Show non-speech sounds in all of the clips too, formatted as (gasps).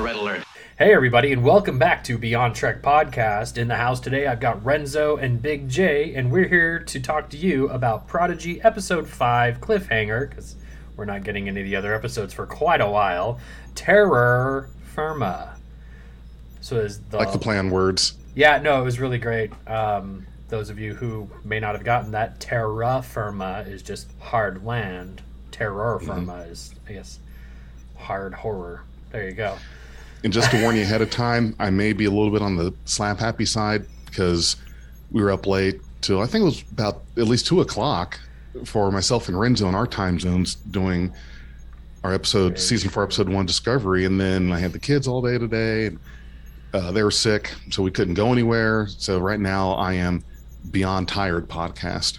a red alert. Hey, everybody, and welcome back to Beyond Trek Podcast. In the house today, I've got Renzo and Big J, and we're here to talk to you about Prodigy Episode 5 Cliffhanger, because we're not getting any of the other episodes for quite a while. Terror Firma. So is the. like the plan words. Yeah, no, it was really great. Um, those of you who may not have gotten that, terra firma is just hard land. Terror firma is, I guess, hard horror. There you go. And just to warn you ahead of time, I may be a little bit on the slap happy side because we were up late till I think it was about at least two o'clock for myself and Renzo in our time zones doing our episode season four episode one discovery. And then I had the kids all day today and uh, they were sick so we couldn't go anywhere. So right now I am beyond tired podcast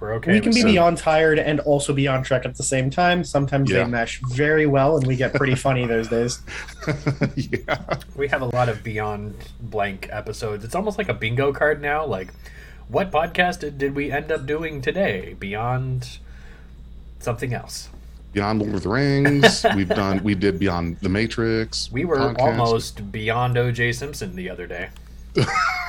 We're okay. we can be that. beyond tired and also be on track at the same time. Sometimes Yeah. they mesh very well, and we get pretty funny those days. (laughs) yeah We have a lot of beyond blank episodes. It's almost like a bingo card now. Like, what podcast did, did we end up doing today? Beyond something else. beyond Lord of the Rings (laughs) we've done we did beyond the Matrix We were podcast. almost beyond O.J. Simpson the other day. (laughs)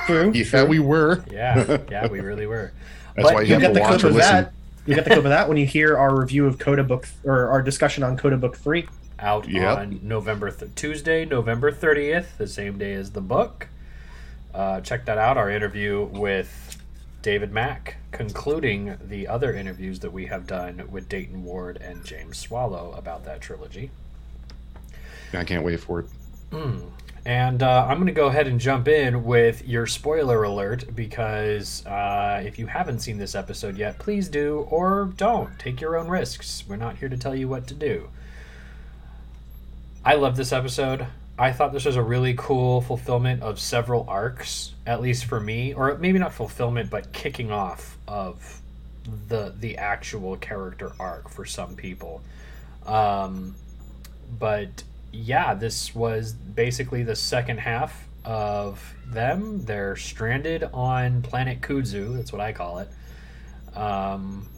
True. yeah we were Yeah, yeah, we really were. That's But why You you have get to the watch clip or of listen. that. You get the clip of that when you hear our review of Coda Book or our discussion on Coda Book Three. out Yep. on November th- Tuesday, November 30th, the same day as the book. Uh, check that out. Our interview with David Mack, concluding the other interviews that we have done with Dayton Ward and James Swallow about that trilogy. I can't wait for it. And uh, I'm going to go ahead and jump in with your spoiler alert because uh, if you haven't seen this episode yet, please do or don't. Take your own risks. We're not here to tell you what to do. I love this episode. I thought this was a really cool fulfillment of several arcs, at least for me, or maybe not fulfillment, but kicking off of the the actual character arc for some people. Um, but yeah, this was basically the second half of them. They're stranded on planet Kudzu. That's what I call it. Um,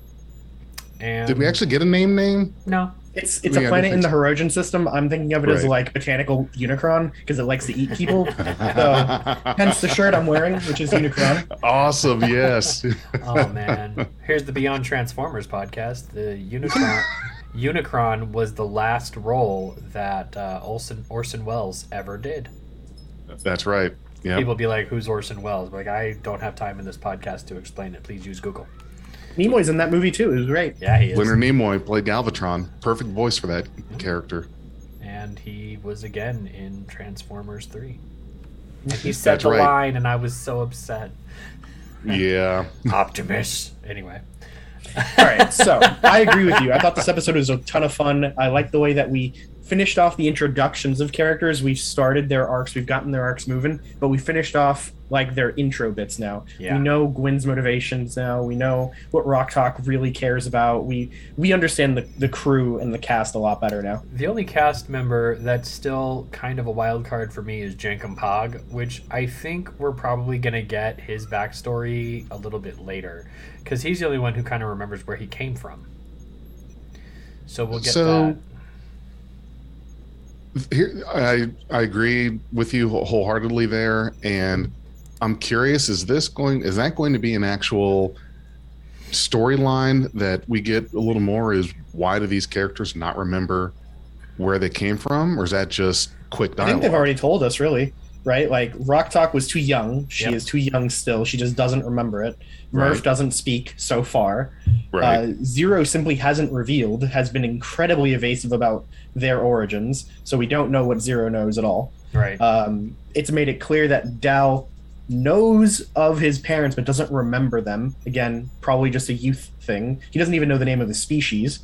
and Did we actually get a name name? No. It's it's Yeah, a I planet in the so. Horogen system. I'm thinking of it as like botanical Unicron because it likes to eat people. (laughs) so, hence the shirt I'm wearing, which is Unicron. awesome, yes. (laughs) Oh man. Here's the Beyond Transformers podcast. The Unicron (laughs) Unicron was the last role that uh, Olson Orson Welles ever did. That's right. Yeah. People be like, "Who's Orson Welles?" Like, I don't have time in this podcast to explain it. Please use Google. Nimoy's in that movie too. It was great. Yeah, he is. Leonard Nimoy played Galvatron. Perfect voice for that character. and he was again in Transformers 3. And he said That's the right. line, and I was so upset. Yeah. (laughs) Optimus. Anyway. All right, so I agree with you. I thought this episode was a ton of fun. I like the way that we finished off the introductions of characters. We've started their arcs, we've gotten their arcs moving, but we finished off like their intro bits now. Yeah. We know Gwyn's motivations now. We know what Rok-Tahk really cares about. We we understand the, the crew and the cast a lot better now. The only cast member that's still kind of a wild card for me is Jankom Pog, which I think we're probably going to get his backstory a little bit later. Because he's the only one who kind of remembers where he came from. So we'll get So- that. Here, I I agree with you wholeheartedly there, and I'm curious: is this going? Is that going to be an actual storyline that we get a little more? Is why do these characters not remember where they came from, or is that just quick I think they've already told us, really, right? Like Rok-Tahk was too young. She Yep. is too young still. She just doesn't remember it. Murf Right. doesn't speak so far. right. Uh, Zero simply hasn't revealed, has been incredibly evasive about their origins, so we don't know what Zero knows at all. Right. Um, it's made it clear that Dal knows of his parents but doesn't remember them. Again, probably just a youth thing. He doesn't even know the name of the species.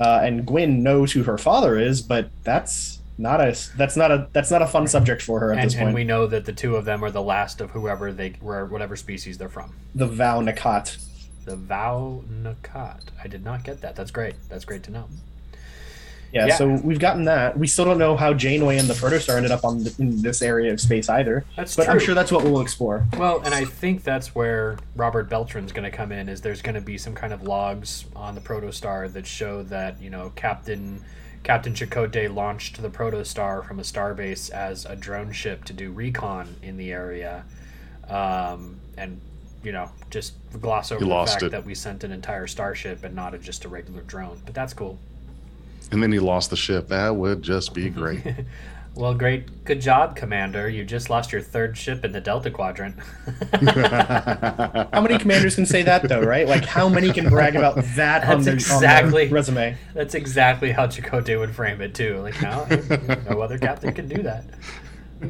Uh, and Gwyn knows who her father is, but that's not a that's not a that's not a fun subject for her at and, this point. and we know that the two of them are the last of whoever they were, whatever species they're from. the Vau N'Akat. The Vau N'Akat. I did not get that. That's great. That's great to know. Yeah, Yeah. so we've gotten that. We still don't know how Janeway and the Protostar ended up on th- in this area of space either. That's but true. I'm sure that's what we'll explore. Well, and I think that's where Robert Beltran's going to come in. Is there's going to be some kind of logs on the Protostar that show that you know Captain Captain Chakotay launched the Protostar from a starbase as a drone ship to do recon in the area, um, and you know just gloss over He the fact it. that we sent an entire starship and not a, just a regular drone. But that's cool. And then he lost the ship. That would just be great. (laughs) Well, great, good job, Commander. You just lost your third ship in the Delta Quadrant. (laughs) How many commanders can say that though, right? Like how many can brag about that on their, exactly- on their resume? That's exactly how Chakotay would frame it too. Like, no, no other captain can do that.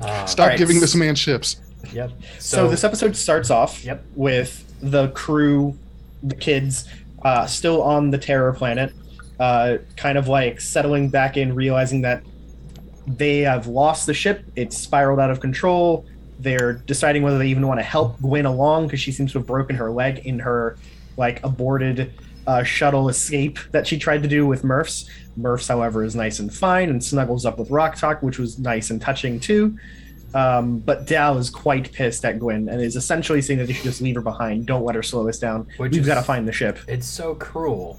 Uh, Stop Alright. giving this man ships. Yep. So, this episode starts off Yep. with the crew, the kids, uh, still on the Terror planet, uh, kind of like settling back in, realizing that they have lost the ship. It's spiraled out of control. They're deciding whether they even want to help Gwyn along because she seems to have broken her leg in her like aborted uh, shuttle escape that she tried to do with Murfs. Murfs, however, is nice and fine and snuggles up with Rok-Tahk, which was nice and touching too. Um, but Dal is quite pissed at Gwyn and is essentially saying that they should just leave her behind. Don't let her slow us down. Which We've got to find the ship. it's so cruel,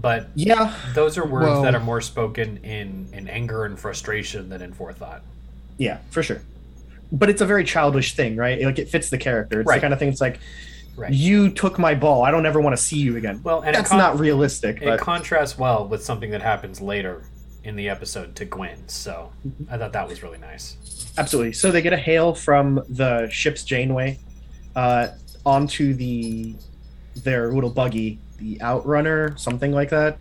but Yeah, those are words Well- that are more spoken in in anger and frustration than in forethought. yeah, for sure. But it's a very childish thing, right? Like it fits the character. It's Right. the kind of thing. It's like Right. you took my ball. I don't ever want to see you again. Well, and That's con- not realistic. It But contrasts well with something that happens later in the episode to Gwyn. So Mm-hmm. I thought that was really nice. Absolutely. So they get a hail from the ship's Janeway uh, onto the their little buggy, the Outrunner, something like that.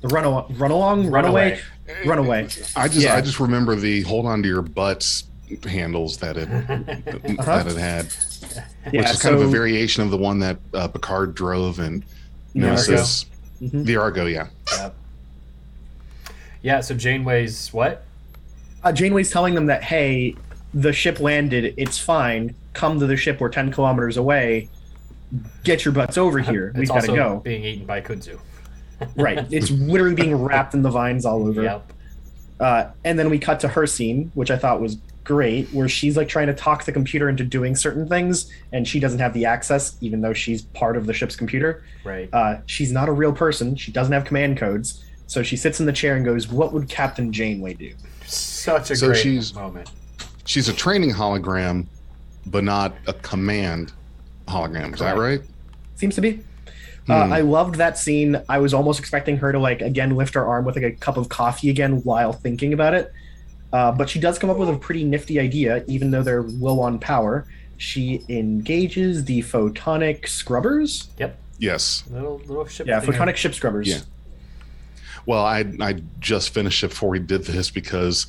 The run, al- run along, runaway, runaway. I just Yeah. I just remember the hold on to your butts handles that it (laughs) that it had, which Yeah, is kind of a variation of the one that uh, Picard drove and The Argo. Nemesis. Mhm. The Argo, yeah. Yep. Yeah. So Janeway's what? Uh, Janeway's telling them that hey, the ship landed. It's fine. Come to the ship. We're ten kilometers away. Get your butts over here. It's We've got to go. being eaten by Kudzu. (laughs) right. It's literally being wrapped in the vines all over. Yep. Uh, and then we cut to her scene, which I thought was great, where she's like trying to talk the computer into doing certain things, and she doesn't have the access, even though she's part of the ship's computer. Right. Uh, she's not a real person. She doesn't have command codes. So she sits in the chair and goes, "What would Captain Janeway do?" Such a So great she's- moment. She's a training hologram, but not a command hologram. Is that right? Seems to be. Uh, Hmm. I loved that scene. I was almost expecting her to like again lift her arm with like a cup of coffee again while thinking about it. Uh, but she does come up with a pretty nifty idea, even though they're low on power. She engages the photonic scrubbers. Yep. Yes. Little little ship. Yeah, thing. photonic ship scrubbers. Yeah. Well, I I just finished it before we did this because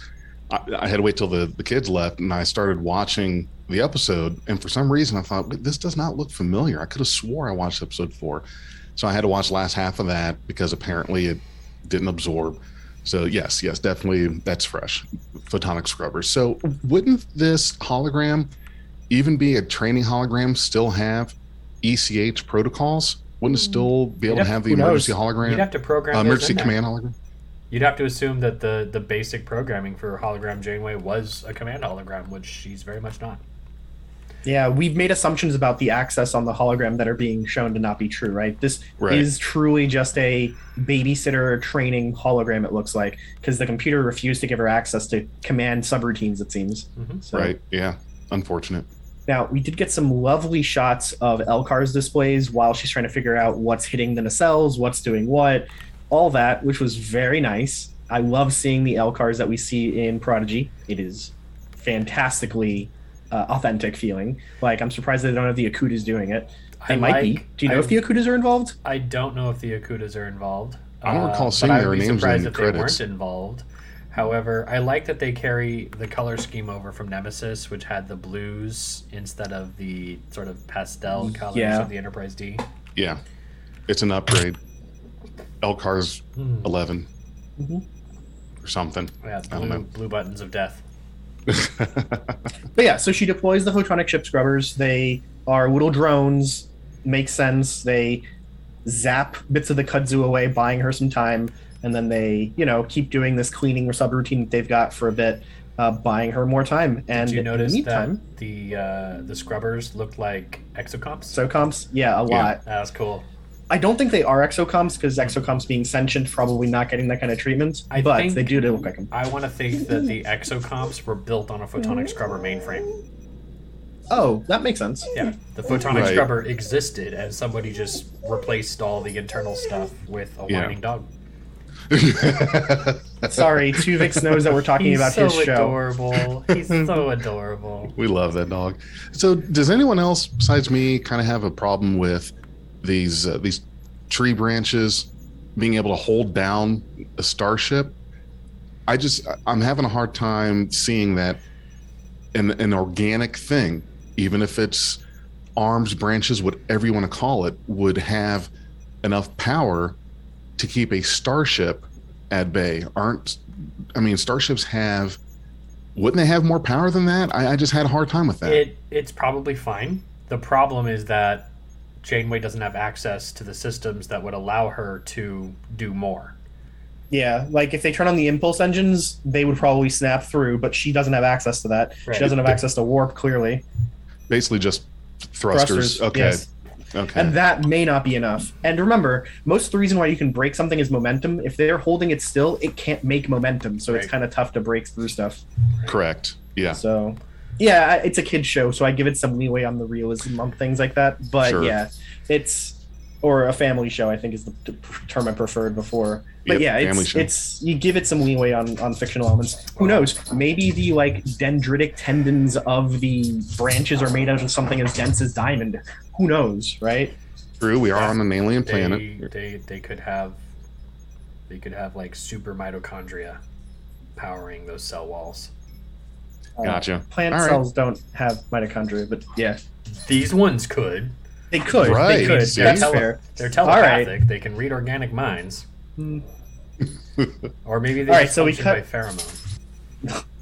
I, I had to wait till the, the kids left and I started watching the episode. And for some reason, I thought this does not look familiar. I could have swore I watched episode four, so I had to watch the last half of that because apparently it didn't absorb. So yes, yes, definitely that's fresh. Photonic scrubbers. So wouldn't this hologram even be a training hologram? Still have ECH protocols? Wouldn't it still be able You'd to have- have the who knows? emergency hologram? You'd have to program Uh, emergency in there. command hologram. You'd have to assume that the the basic programming for hologram Janeway was a command hologram, which she's very much not. Yeah, we've made assumptions about the access on the hologram that are being shown to not be true, right? This Right. is truly just a babysitter training hologram, it looks like, because the computer refused to give her access to command subroutines, it seems. Mhm. So, Right. Yeah. Unfortunate. Now, we did get some lovely shots of LCARS displays while she's trying to figure out what's hitting the nacelles, what's doing what, all that, which was very nice. I love seeing the LCARS that we see in Prodigy. It is fantastically uh, authentic feeling. Like, I'm surprised they don't have the Okudas doing it. They I might be. Do you know I- if the Okudas are involved? I don't know if the Okudas are involved. I don't uh, recall seeing I their names surprised in the credits. they weren't involved. However, I like that they carry the color scheme over from Nemesis, which had the blues instead of the sort of pastel colors Yeah. of the Enterprise D. Yeah. It's an upgrade. LCARS Hmm. 11 Mhm. or something. Yeah, I don't blue, know. blue buttons of death. But yeah, so she deploys the photonic ship scrubbers. They are little drones. Makes sense. They zap bits of the kudzu away, buying her some time, and then they, you know, keep doing this cleaning subroutine that they've got for a bit, uh, buying her more time. And Did you in the notice meantime, that the uh, the scrubbers looked like exocomps? so comps, yeah, a Yeah. lot. that was cool. I don't think they are exocomps because hmm. exocomps being sentient, probably not getting that kind of treatment. I but think- they do look like them. I want to think that the exocomps were built on a photonic scrubber mainframe. Oh, that makes sense. Yeah, the photonic Right. scrubber existed, and somebody just replaced all the internal stuff with a Yeah. whining dog. (laughs) Sorry, Tuvix knows that we're talking He's about so his show. adorable. He's so (laughs) adorable. we love that dog. So, does anyone else besides me kind of have a problem with these uh, these tree branches being able to hold down a starship? I just I'm having a hard time seeing that an an organic thing, even if it's arms, branches, whatever you want to call it, would have enough power to keep a starship at bay. Aren't I mean starships have wouldn't they have more power than that? I, I just had a hard time with that. It it's probably fine. The problem is that Janeway doesn't have access to the systems that would allow her to do more. Yeah, like if they turn on the impulse engines, they would probably snap through, but she doesn't have access to that. Right. She doesn't have access to warp, clearly. Basically, just thrusters. okay. yes. Okay. And that may not be enough. And remember, most of the reason why you can break something is momentum. If they're holding it still, it can't make momentum, so it's kind of tough to break through stuff. Correct. Yeah. So, yeah, it's a kid show, so I give it some leeway on the realism on things like that. But Sure. yeah, it's or a family show. I think is the term I preferred before. But Yep, yeah, it's it's you give it some leeway on on fictional elements. Who knows? Maybe the like dendritic tendons of the branches are made out of something as dense as diamond. Who knows, right? True. We are Yeah. on an alien They, planet. they they could have they could have like super mitochondria powering those cell walls. Uh, Gotcha. Plant All right. cells don't have mitochondria, but yeah, These ones could. they could. Right, They could. see? That's Tele- fair. They're All right. telepathic. They can read organic minds. (laughs) Or maybe they All right, just so we function cut- by pheromone. (laughs)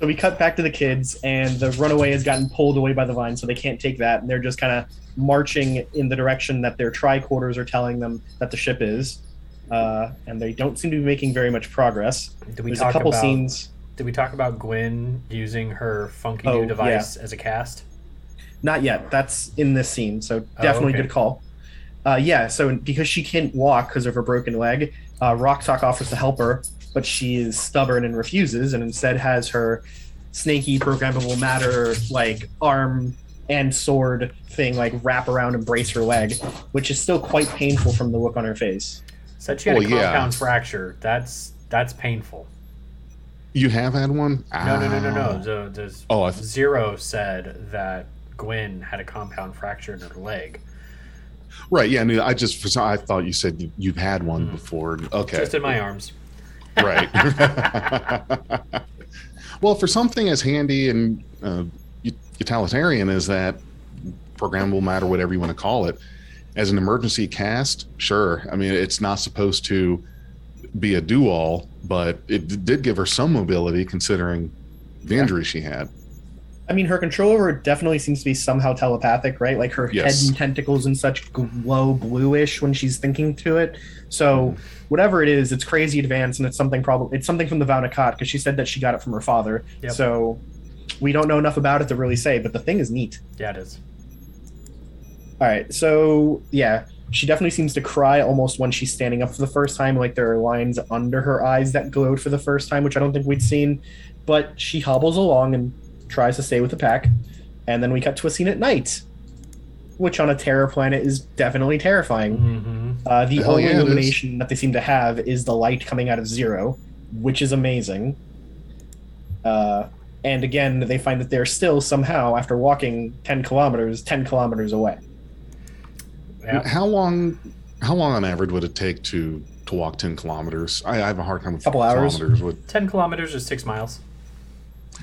So we cut back to the kids, and the runaway has gotten pulled away by the vine, so they can't take that, and they're just kind of marching in the direction that their tricorders are telling them that the ship is. Uh, and they don't seem to be making very much progress. Did we There's talk a couple about scenes. Did we talk about Gwyn using her funky Oh, new device as a cast? Not yet. That's in this scene, so definitely Oh, okay. good call. Uh, yeah, so because she can't walk because of her broken leg, uh, Rok-Tahk offers to help her, but she is stubborn and refuses, and instead has her snaky programmable matter like arm and sword thing like wrap around and brace her leg, which is still quite painful from the look on her face. Said she had Well, a yeah. compound fracture. That's that's painful. You have had one? No, no, no, no, no. The, the Oh, I th- Zero said that Gwyn had a compound fracture in her leg. right. Yeah. No, I just for some, I thought you said you, you've had one Mm. before. Okay. Just in my arms. right. (laughs) well, for something as handy and uh, utilitarian as that programmable matter, whatever you want to call it, as an emergency cast, sure. I mean, it's not supposed to be a do all, but it d- did give her some mobility considering the Yeah. injury she had. I mean, her control over it definitely seems to be somehow telepathic, right? Like her Yes. head and tentacles and such glow bluish when she's thinking to it. So whatever it is, it's crazy advanced, and it's something probably it's something from the Vau N'Akat because she said that she got it from her father. Yep. So we don't know enough about it to really say, but the thing is neat. Yeah, it is. All right, so yeah, she definitely seems to cry almost when she's standing up for the first time. Like there are lines under her eyes that glowed for the first time, which I don't think we'd seen. But she hobbles along and tries to stay with the pack, and then we cut to a scene at night, which on a terror planet is definitely terrifying. Mm-hmm. Uh, the Hell only yeah, illumination that they seem to have is the light coming out of Zero, which is amazing. Uh, and again, they find that they're still somehow, after walking 10 kilometers, 10 kilometers away. Yeah. How long? How long on average would it take to to walk ten kilometers? I, I have a hard time with Couple hours. kilometers. With Ten kilometers is six miles.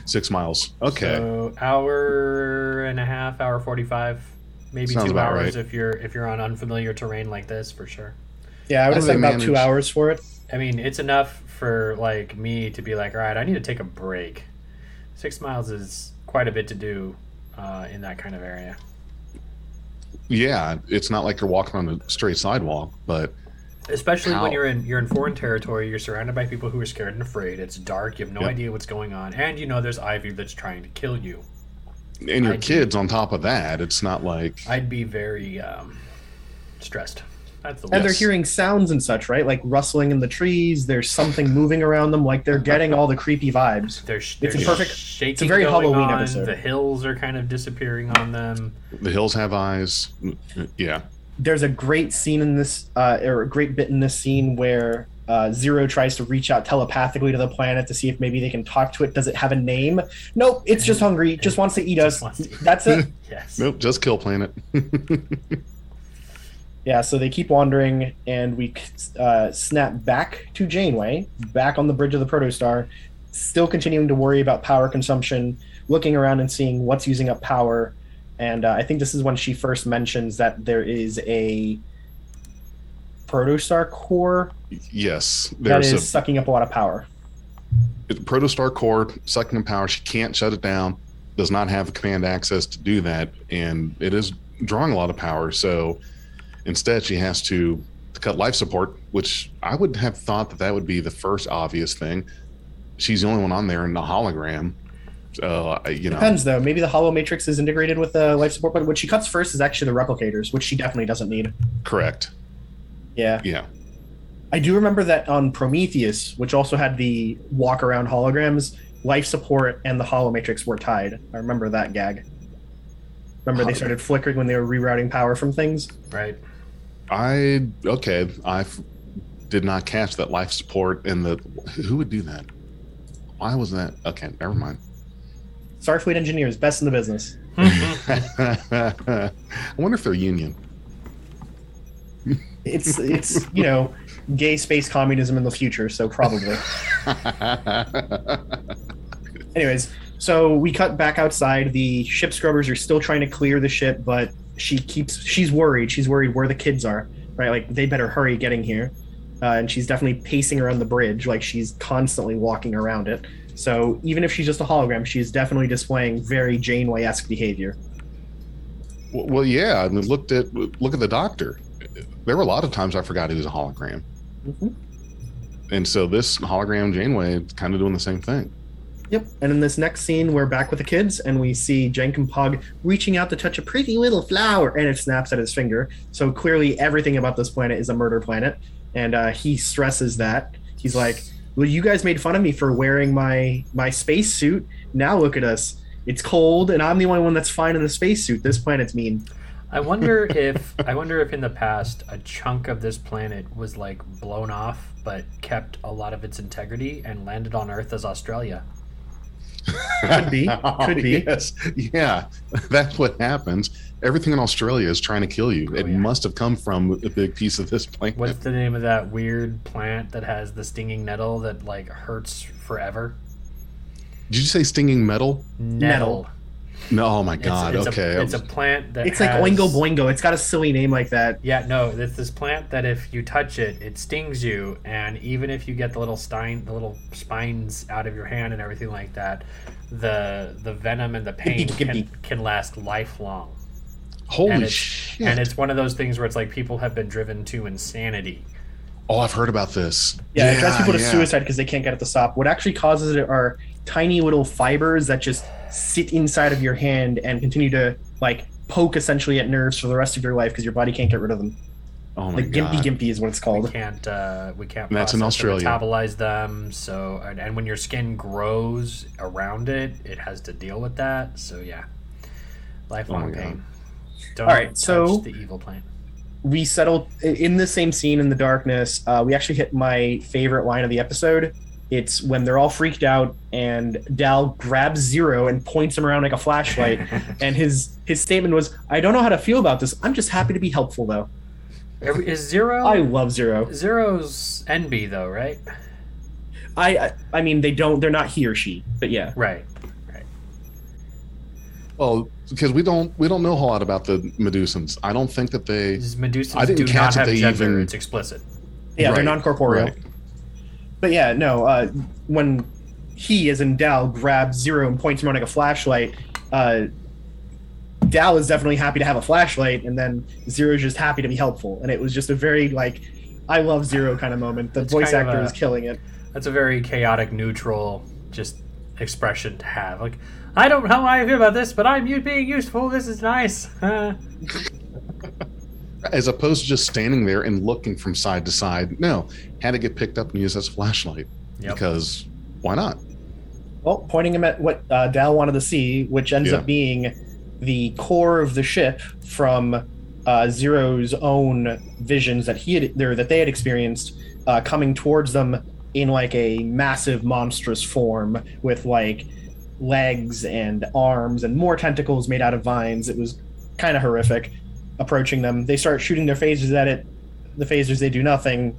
six miles. Okay. So hour and a half, hour forty-five, maybe Sounds two hours right. if you're if you're on unfamiliar terrain like this for sure. Yeah, I would How have do said about two hours for it. I mean, it's enough for like me to be like, all right, I need to take a break. Six miles is quite a bit to do uh, in that kind of area. Yeah, it's not like you're walking on a straight sidewalk, but Especially How- when you're in you're in foreign territory, you're surrounded by people who are scared and afraid. It's dark, you have no Yep. idea what's going on, and you know there's Ivy that's trying to kill you. and your I- kids on top of that, it's not like I'd be very um, stressed. That's the And they're hearing sounds and such, right? Like rustling in the trees. There's something moving around them. Like they're getting all the creepy vibes. There's, It's a perfect- shaking it's a very Halloween on, episode. The hills are kind of disappearing on them. The hills have eyes. Yeah. There's a great scene in this, uh, or a great bit in this scene where uh, Zero tries to reach out telepathically to the planet to see if maybe they can talk to it. Does it have a name? Nope. It's just hungry. Just wants to eat us. wants to- That's it. (laughs) Yes. Nope. Just kill planet. (laughs) Yeah, so they keep wandering, and we uh, snap back to Janeway, back on the bridge of the Protostar, still continuing to worry about power consumption, looking around and seeing what's using up power. And uh, I think this is when she first mentions that there is a Protostar core yes. that is a sucking up a lot of power. protostar core sucking up power. She can't shut it down. Does not have command access to do that, and it is drawing a lot of power. So instead, she has to cut life support, which I would have thought that that would be the first obvious thing. She's the only one on there in the hologram. Uh, you know, Depends, though. Maybe the holomatrix is integrated with the life support, but what she cuts first is actually the replicators, which she definitely doesn't need. correct. Yeah. Yeah. I do remember that on Prometheus, which also had the walk around holograms, life support and the holomatrix were tied. I remember that gag. Remember they started flickering when they were rerouting power from things? Right. I okay. I f- did not catch that life support and the who would do that. Why was that? Okay, never mind. Starfleet engineers, best in the business. (laughs) I wonder if they're union. (laughs) It's it's you know, gay space communism in the future, so probably. (laughs) Anyways, so we cut back outside. The ship scrubbers are still trying to clear the ship, but she keeps she's worried. She's worried where the kids are. Right, like they better hurry getting here. Uh, and she's definitely pacing around the bridge, like she's constantly walking around it. So even if she's just a hologram, she's definitely displaying very Janeway-esque behavior. Well, yeah. I mean, looked at look at the doctor. There were a lot of times I forgot he was a hologram, Mhm. and so this hologram Janeway is kind of doing the same thing. Yep. And in this next scene, we're back with the kids, and we see Jankom Pog reaching out to touch a pretty little flower, and it snaps at his finger. So clearly, everything about this planet is a murder planet, and uh, he stresses that. He's like, "Well, you guys made fun of me for wearing my my spacesuit. Now look at us. It's cold, and I'm the only one that's fine in the spacesuit. This planet's mean." I wonder (laughs) if I wonder if in the past a chunk of this planet was like blown off but kept a lot of its integrity and landed on Earth as Australia. Could be. (laughs) Oh, could be. yes. Yeah, that's what happens. Everything in Australia is trying to kill you. Oh, it Oh, yeah. must have come from a big piece of this planet. What's the name of that weird plant that has the stinging nettle that like hurts forever? Did you say stinging metal? Nettle. No, oh my god. it's, okay. A, it's a plant that It's like Oingo Boingo. It's got a silly name like that. Yeah, no, it's this plant that if you touch it, it stings you, and even if you get the little stein, the little spines out of your hand and everything like that, the the venom and the pain can, can last lifelong. Holy and it's, shit. And it's one of those things where it's like people have been driven to insanity. oh, I've heard about this. Yeah, it drives people to yeah. suicide because they can't get it to stop. What actually causes it are tiny little fibers that just sit inside of your hand and continue to like poke essentially at nerves for the rest of your life because your body can't get rid of them. Oh my Like god. gimpy gimpy is what it's called. We called. can't uh, we can't that's in process or Australia. metabolize them. So and, and when your skin grows around it, it has to deal with that. So yeah, lifelong Oh pain. Don't All right, touch so- the evil plant. We settled in the same scene in the darkness. Uh, we actually hit my favorite line of the episode. It's when they're all freaked out and Dal grabs Zero and points him around like a flashlight. (laughs) and his his statement was, "I don't know how to feel about this. I'm just happy to be helpful, though." Is zero? I love Zero. Zero's NB though, right? I I, I mean, they don't. They're not he or she, but yeah. Right. Well, because we don't we don't know a whole lot about the Medusans. I don't think that they These Medusans I didn't do catch not have they gender. even- It's explicit. Yeah, they're Right, non corporeal. right. But yeah, no. Uh, when he, as in Dal, grabs Zero and points him on like a flashlight, uh, Dal is definitely happy to have a flashlight, and then Zero's just happy to be helpful. And it was just a very like, I love Zero kind of moment. The It's voice kind of actor a- is killing it. That's a very chaotic, neutral, just expression to have. Like, I don't know how I feel about this, but I'm you being useful. This is nice. (laughs) (laughs) As opposed to just standing there and looking from side to side. No, had to get picked up and used as a flashlight Yep. because why not? Well, pointing him at what uh, Dal wanted to see, which ends Yeah. up being the core of the ship from uh, Zero's own visions that he had there that they had experienced uh, coming towards them in like a massive monstrous form with like legs and arms and more tentacles made out of vines. It was kind of horrific. Approaching them, they start shooting their phasers at it. The phasers they do nothing,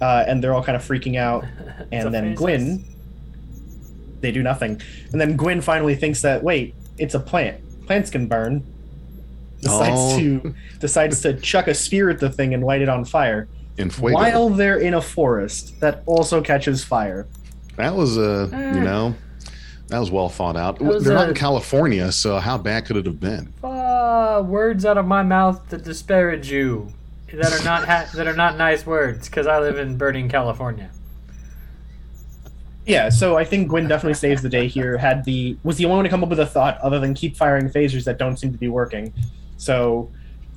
uh, and they're all kind of freaking out. (laughs) And then phases. Gwyn, they do nothing. And then Gwyn finally thinks that wait, it's a plant. Plants can burn. Decides Oh. to decides to chuck a spear at the thing and light it on fire. In While they're in a forest that also catches fire. That was uh, Eh. you know, that was well thought out. They're not in California, so how bad could it have been? Ah, words out of my mouth that disparage you, that are not ha- (laughs) that are not nice words, because I live in burning California. Yeah, so I think Gwyn definitely saves the day here. Had the was the only one to come up with a thought other than keep firing phasers that don't seem to be working. So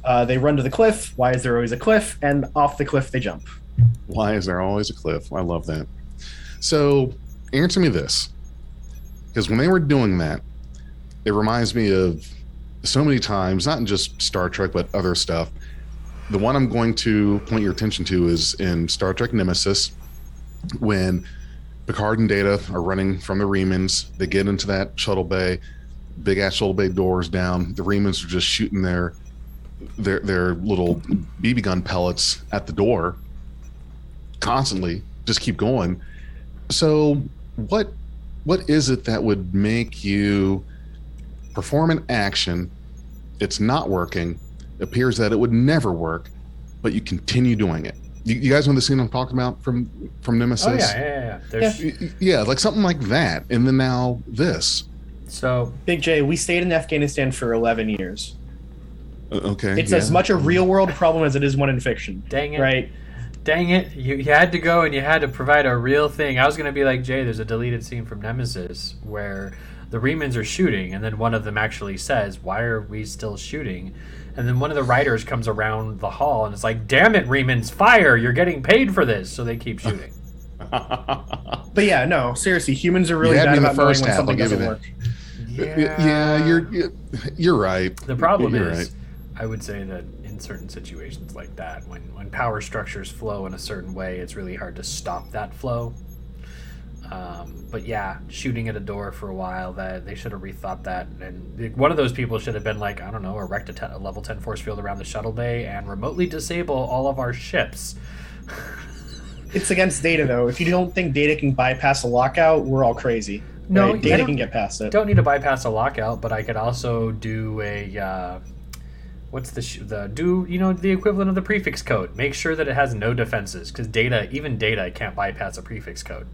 uh, they run to the cliff. Why is there always a cliff? And off the cliff they jump. Why is there always a cliff? I love that. So, answer me this. Because when they were doing that, it reminds me of so many times, not just Star Trek, but other stuff. The one I'm going to point your attention to is in Star Trek Nemesis, when Picard and Data are running from the Remans. They get into that shuttle bay, big ass shuttle bay doors down. The Remans are just shooting their their their little BB gun pellets at the door constantly just keep going so what what is it that would make you perform an action it's not working appears that it would never work but you continue doing it you, you guys know the scene i'm talking about from from nemesis Oh yeah, yeah, yeah. yeah. There's Y- y- yeah like something like that and then now this so Big J, we stayed in Afghanistan for 11 years. Okay It's yeah. as much a real world problem as it is one in fiction. dang it, Right? Dang it, you, you had to go and you had to provide a real thing. I was gonna be like Jay. There's a deleted scene from Nemesis where the Remans are shooting, and then one of them actually says, "Why are we still shooting?" And then one of the writers comes around the hall and it's like, "Damn it, Remans, fire! You're getting paid for this." So they keep shooting. (laughs) But yeah, no, seriously, humans are really You had bad me the about knowing first when something I'll give you doesn't work. yeah you're you're right The problem You're is, right. I would say that in certain situations like that, when when power structures flow in a certain way, it's really hard to stop that flow. Um, but yeah, shooting at a door for a while, that they should have rethought that. And one of those people should have been like, I don't know, erect a, ten, a level ten force field around the shuttle bay and remotely disable all of our ships. (laughs) It's against data, though. If you don't think data can bypass a lockout, we're all crazy. No, right? Data can get past it. Don't need to bypass a lockout, but I could also do a. Uh, What's the sh- the do you know the equivalent of the prefix code? Make sure that it has no defenses because data, even data, can't bypass a prefix code.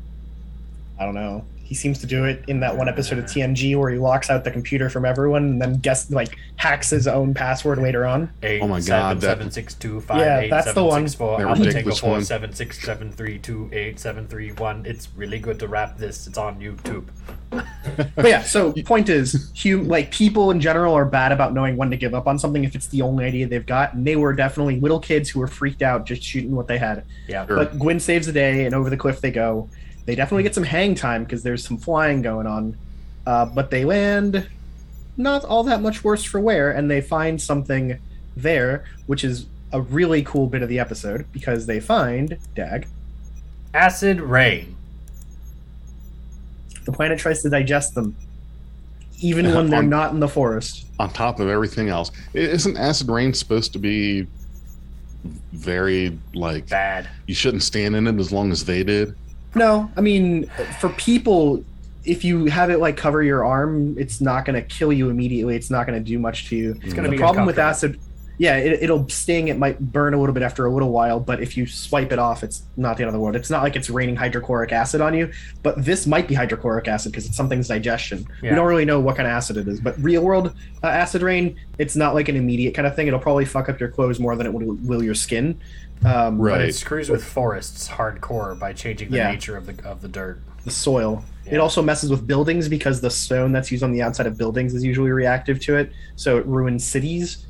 I don't know. He seems to do it in that one episode of TNG where he locks out the computer from everyone and then guess like hacks his own password later on. Eight, Oh my seven, God, that- seven, six, two, five, Yeah, eight, that's the seven, one. six, four, That Alpha Tango ridiculous four, one. seven, six, seven, three, two, eight, seven, three, one. It's really good to wrap this. It's on YouTube. But yeah, so point is, hum- like people in general are bad about knowing when to give up on something if it's the only idea they've got. And they were definitely little kids who were freaked out just shooting what they had. Yeah. Sure. But Gwyn saves the day, and over the cliff they go. They definitely get some hang time because there's some flying going on. Uh, but they land not all that much worse for wear, and they find something there, which is a really cool bit of the episode because they find Dag. Acid rain. The planet tries to digest them, even when they're On- not in the forest. on top of everything else. Isn't acid rain supposed to be very like Bad. you shouldn't stand in it as long as they did? No, I mean, for people, if you have it like cover your arm, it's not going to kill you immediately. It's not going to do much to you. Mm, it's gonna the be problem with acid, yeah, it, it'll sting. It might burn a little bit after a little while, but if you swipe it off, it's not the end of the world. It's not like it's raining hydrochloric acid on you, but this might be hydrochloric acid because it's something's digestion. Yeah. We don't really know what kind of acid it is, but real world uh, acid rain, it's not like an immediate kind of thing. It'll probably fuck up your clothes more than it will, will your skin. Um, Right. But it screws with forests hardcore by changing the Yeah. nature of the of the dirt. the soil. It also messes with buildings because the stone that's used on the outside of buildings is usually reactive to it, so it ruins cities.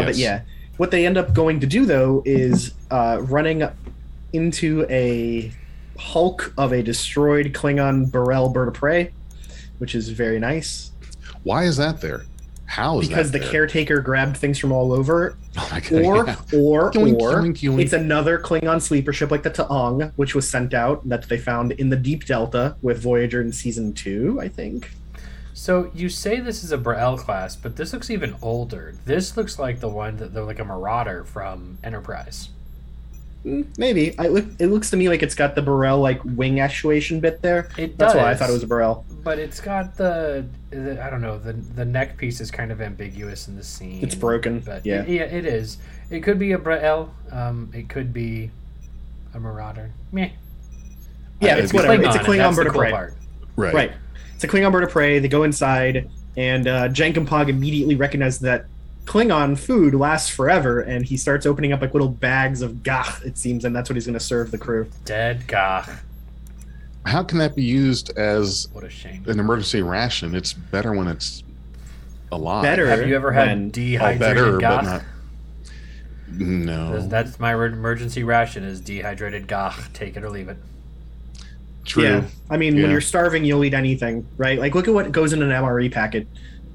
Uh, But yeah, what they end up going to do though is uh, running into a hulk of a destroyed Klingon B'rel bird of prey, which is very nice Why is that there? How is that? because the there? caretaker grabbed things from all over. (laughs) Oh God, Or, yeah. or, Yoink, or yoink, yoink. it's another Klingon sleeper ship like the Taong, which was sent out that they found in the Deep Delta with Voyager in season two, I think. So you say this is a B'rel class, but this looks even older. This looks like the one that they're like a Marauder from Enterprise. Mm, Maybe. I look. It looks to me like it's got the B'rel like wing actuation bit there. It That's does. why I thought it was a B'rel. But it's got the, the I don't know the the neck piece is kind of ambiguous in the scene. It's broken, But yeah. it, yeah, it is. It could be a B'rel. Um, it could be a Marauder. Meh. Yeah, Uh, it's it'd be whatever. It's a Klingon that's bird cool part. right. Right. It's a Klingon bird of prey. They go inside, and uh, Jankom immediately recognizes that Klingon food lasts forever, and he starts opening up like little bags of gagh, it seems, and that's what he's going to serve the crew. Dead gagh. How can that be used as What a shame. an emergency ration? It's better when it's alive. Better. Have you ever had dehydrated better, gagh? not. No. That's- That's my emergency ration is dehydrated gagh. Take it or leave it. True. Yeah, I mean, Yeah. when you're starving, you'll eat anything, right? Like, look at what goes in an MRE packet.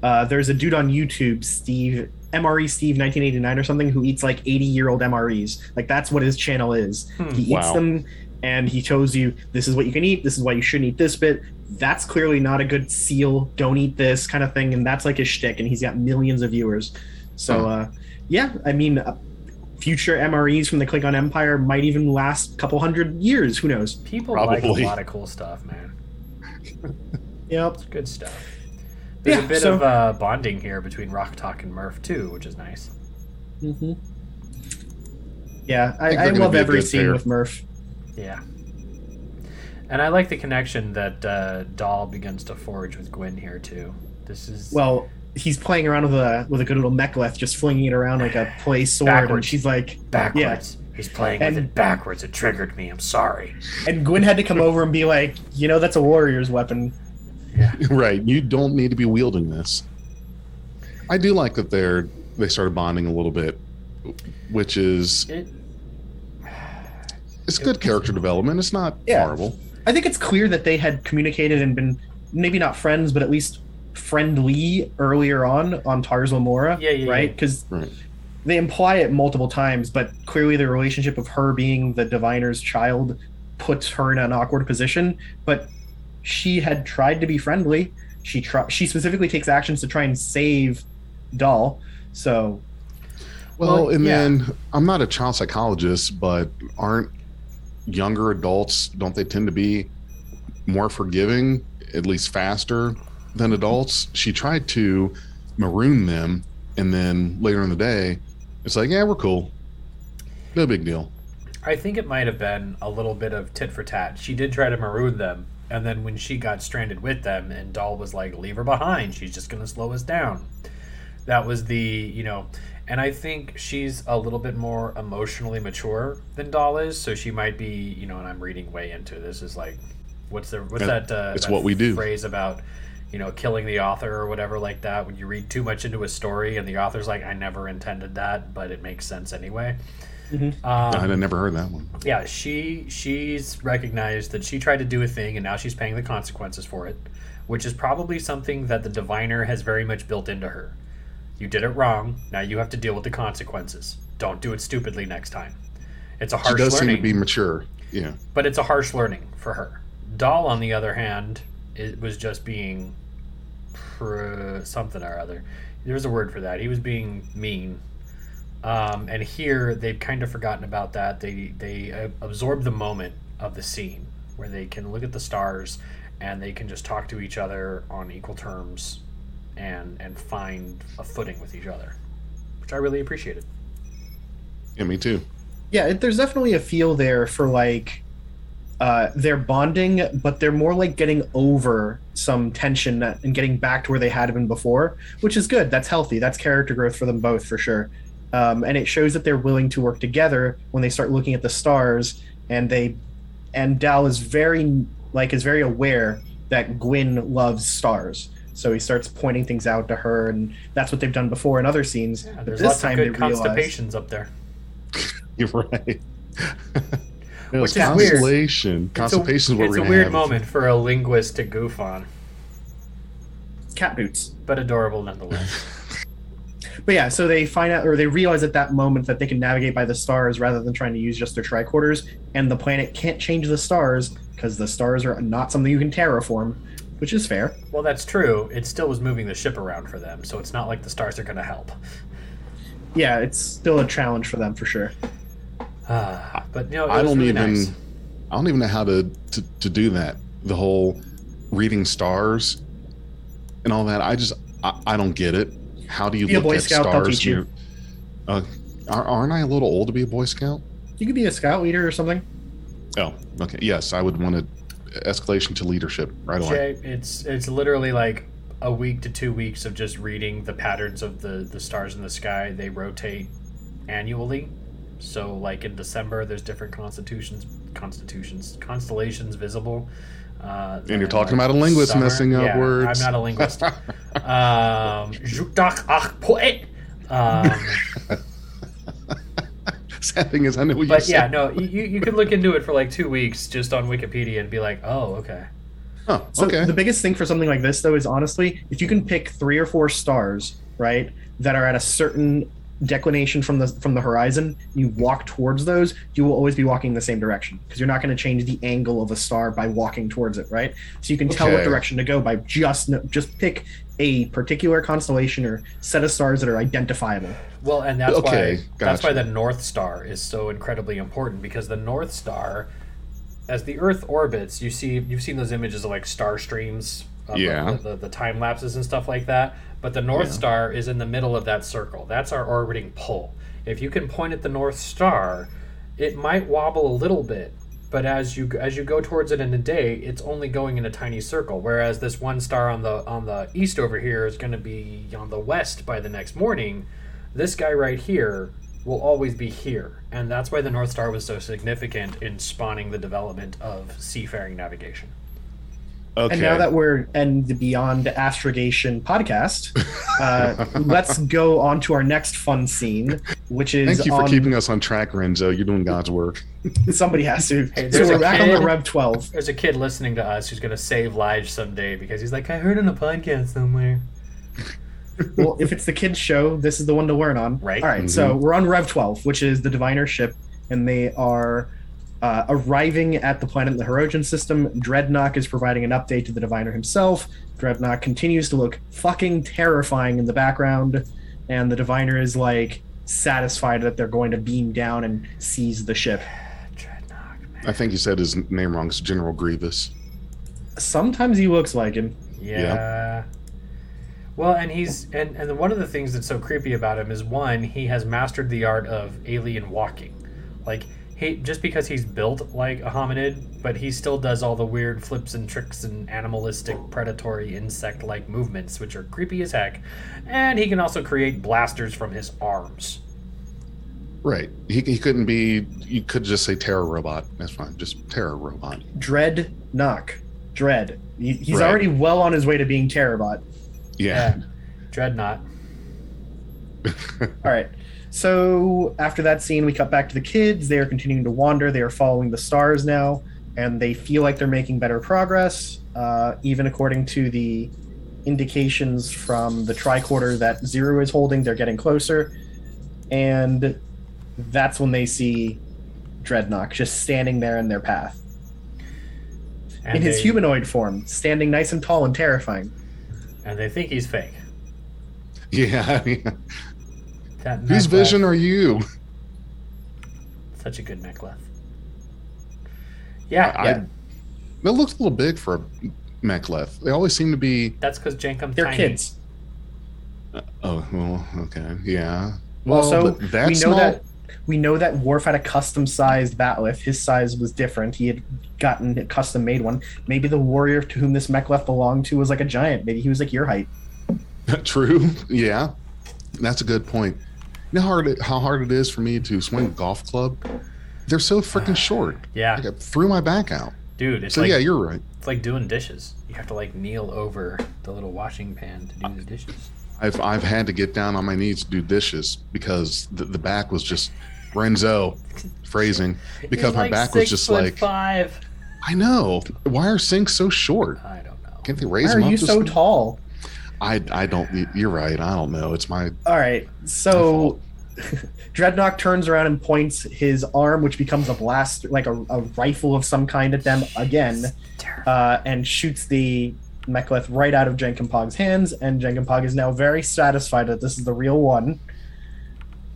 Uh, there's a dude on YouTube, Steve MRE Steve 1989 or something, who eats like 80 year old MREs. Like that's what his channel is. Hmm. he eats Wow. them, and he shows you this is what you can eat. This is why you shouldn't eat this bit. That's clearly not a good seal. Don't eat this kind of thing, and that's like his shtick. And he's got millions of viewers. So, Huh. uh, yeah, I mean. Future MREs from the Klingon Empire might even last a couple hundred years. Who knows? People like a lot of cool stuff, man. (laughs) Yep. It's good stuff. There's Yeah, a bit so- of uh, bonding here between Rok-Tahk and Murf too, which is nice. Mm-hmm. Yeah, I, think I, love every scene pair. with Murf. Yeah. And I like the connection that uh, Dal begins to forge with Gwyn here too. This is Well, he's playing around with a with a good little mek'leth, just flinging it around like a play sword, and she's like, backwards. He's playing And- with it backwards. It triggered me. I'm sorry. and Gwyn had to come over and be like, you know, that's a warrior's weapon. Yeah. (laughs) right. You don't need to be wielding this. I do like that they're they started bonding a little bit, which is It it's good character development. It's not Yeah. horrible. I think it's clear that they had communicated and been maybe not friends, but at least friendly earlier on on Tars Lamora. Yeah, yeah, right. yeah. Because Right. they imply it multiple times, but clearly the relationship of her being the diviner's child puts her in an awkward position. But she had tried to be friendly. She try- she specifically takes actions to try and save Dal. So Well, Well, and yeah. then I'm not a child psychologist, but aren't younger adults don't they tend to be more forgiving, at least faster than adults? She tried to maroon them, and then later in the day, it's like, yeah, we're cool, no big deal. I think it might have been a little bit of tit for tat. She did try to maroon them, and then when she got stranded with them, and Dal was like, "Leave her behind. She's just going to slow us down." That was the you know, and I think she's a little bit more emotionally mature than Dal is, so she might be you know. And I'm reading way into this. Is like, what's the what's Yeah, that? Uh, it's that what we do. Phrase about you know killing the author or whatever like that. When you read too much into a story, and the author's like, "I never intended that, but it makes sense anyway." Mhm. Um, I had never heard that one. yeah, she she's recognized that she tried to do a thing and now she's paying the consequences for it, which is probably something that the diviner has very much built into her. You did it wrong. Now you have to deal with the consequences. Don't do it stupidly next time. It's a She harsh does seem learning, to be mature. Yeah, but it's a harsh learning for her. Dal, on the other hand, it was just being pr- something or other. There's a word for that. He was being mean. Um, and here they've kind of forgotten about that. They they uh, absorb the moment of the scene where they can look at the stars and they can just talk to each other on equal terms and and find a footing with each other, which I really appreciated. yeah, me too. yeah, it, there's definitely a feel there for like uh, they're bonding, but they're more like getting over some tension and getting back to where they had been before, which is good. That's healthy. That's character growth for them both, for sure. Um, and it shows that they're willing to work together when they start looking at the stars. And they, and Dal is very like is very aware that Gwyn loves stars. So he starts pointing things out to her, and that's what they've done before in other scenes. Yeah, there's this lots time of they good realize constipations up there. (laughs) You're right. (laughs) It was Which is weird. constellation. Constipation is what it's we're a weird have. moment for a linguist to goof on, cat boots. but adorable nonetheless. (laughs) But yeah, so they find out or they realize at that moment that they can navigate by the stars rather than trying to use just their tricorders, and the planet can't change the stars because the stars are not something you can terraform, which is fair. well, that's true. It still was moving the ship around for them, so it's not like the stars are going to help. Yeah, it's still a challenge for them for sure. Ah, but you know, it I don't really even. nice. I don't even know how to, to to do that. The whole reading stars and all that. I just I, I don't get it. How do you Be a look Boy at Scout, stars? teach you. you're- Uh, are- aren't I a little old to be a Boy Scout? You could be a scout leader or something. Oh, okay. Yes, I would want to escalation to leadership right away. Jay, it's it's literally like a week to two weeks of just reading the patterns of the the stars in the sky. They rotate annually, so like in December, there's different constitutions, constitutions, constellations visible. Uh, And you're talking like, about a linguist summer- messing up yeah, words. I'm not a linguist. (laughs) um, Jutak ach poet. Um, (laughs) Sad thing is, I know what you but said. yeah, no, you you could look into it for like two weeks just on Wikipedia and be like, oh, okay. Oh, So okay. the biggest thing for something like this, though, is honestly, if you can pick three or four stars, right, that are at a certain declination from the from the horizon, you walk towards those, you will always be walking in the same direction because you're not going to change the angle of a star by walking towards it, right? So you can tell what direction to go by just just pick a particular constellation or set of stars that are identifiable. Well, and that's Okay, why that's why the North Star is so incredibly important because the North Star, as the Earth orbits, you see you've seen those images of like star streams, of Yeah. the, the, the time lapses and stuff like that. But the North Yeah. Star is in the middle of that circle. That's our orbiting pole. If you can point at the North Star, it might wobble a little bit, but as you as you go towards it in a day, it's only going in a tiny circle. Whereas this one star on the on the east over here is going to be on the west by the next morning. This guy right here will always be here, and that's why the North Star was so significant in spawning the development of seafaring navigation. Okay. And now that we're in the Beyond Astrogation podcast, (laughs) uh, let's go on to our next fun scene, which is Thank you for on- keeping us on track, Renzo. You're doing God's work. (laughs) Somebody has to. Hey, so there's we're a back on the kid. Rev 12. There's a kid listening to us who's going to save lives someday because he's like, I heard on a podcast somewhere. Well, if it's the kids' show, this is the one to learn on. Right. All right, so we're on Rev 12, which is the Diviner ship, and they are uh, arriving at the planet in the Herogen system. Drednok is providing an update to the Diviner himself. Drednok continues to look fucking terrifying in the background, and the Diviner is like satisfied that they're going to beam down and seize the ship. I think you said his name wrong. It's General Grievous. Sometimes he looks like him. Yeah. Well, and he's and and one of the things that's so creepy about him is one, he has mastered the art of alien walking. Like he just because he's built like a hominid, but he still does all the weird flips and tricks and animalistic predatory insect-like movements which are creepy as heck. And he can also create blasters from his arms. Right. He, he couldn't be. You could just say terror robot. That's fine. Just terror robot. Dread Knock. Dread. He, he's Right. already well on his way to being Terrorbot. Yeah. Drednok. All right. So after that scene, we cut back to the kids. They are continuing to wander. They are following the stars now, and they feel like they're making better progress. Uh, even according to the indications from the tricorder that Zero is holding, they're getting closer. And that's when they see Drednok just standing there in their path. And in his humanoid form, standing nice and tall and terrifying. And they think he's fake. (laughs) Yeah. That Whose mek'leth- vision are you? Such a good mek'leth. Yeah, I, yeah. That looks a little big for a mek'leth. They always seem to be. That's because Jankom They're tiny. kids. Uh, oh, well, okay. Yeah. Well, also, but we know small- that we know that Worf had a custom-sized bat'leth. His size was different. He had gotten a custom-made one. Maybe the warrior to whom this mek'leth belonged to was like a giant. Maybe he was like your height. (laughs) True. Yeah. That's a good point. You know how hard it, how hard it is for me to swing a golf club? They're so freaking short. Yeah, Like I threw my back out. dude, it's So like yeah, you're right. It's like doing dishes. You have to like kneel over the little washing pan to do the dishes. I've I've had to get down on my knees to do dishes because the, the back was just Renzo phrasing (laughs) because He's my like back was just like five. I know why are sinks so short? I don't know. Can't they Why raise are them up? you so tall? I I don't. You're right. I don't know. It's my All right, so (laughs) Drednok turns around and points his arm, which becomes a blast, like a, a rifle of some kind, at them again, uh, and shoots the mek'leth right out of Jankom Pog's hands. And Jankom Pog is now very satisfied that this is the real one.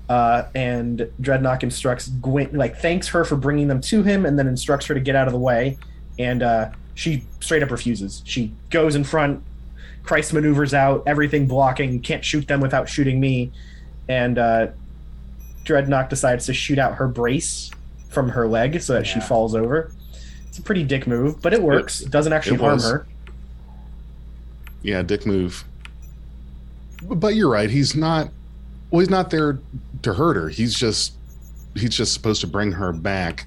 Uh, and Drednok instructs Gwyn, like thanks her for bringing them to him, and then instructs her to get out of the way. And uh, she straight up refuses. She goes in front. Christ maneuvers out, everything blocking. Can't shoot them without shooting me. And uh, Drednok decides to shoot out her brace from her leg so that she falls over. It's a pretty dick move, but it works. It doesn't actually It harm was. her. yeah dick move. But you're right. He's not. Well, he's not there to hurt her. He's just he's just supposed to bring her back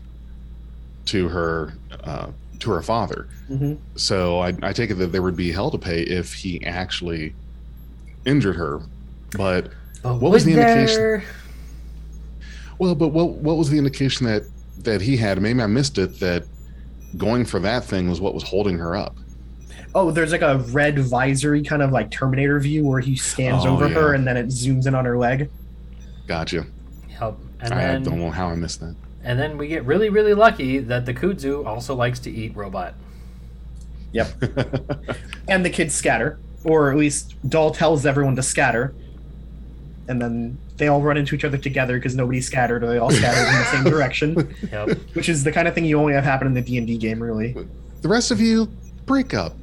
to her uh, to her father. hmm So I, I take it that there would be hell to pay if he actually injured her. But But what was would the indication- there- well, but what what was the indication that that he had? Maybe I missed it. That going for that thing was what was holding her up. Oh, there's like a red visory kind of like Terminator view where he scans Oh, over her and then it zooms in on her leg. Gotcha. Yep. And I then, don't know how I missed that. And then we get really, really lucky that the kudzu also likes to eat robot. Yep. (laughs) and the kids scatter, or at least Dal tells everyone to scatter. And then they all run into each other together because nobody scattered, or they all scattered in the same (laughs) direction, Yep. which is the kind of thing you only have happen in the D and D game, really. the rest of you break up.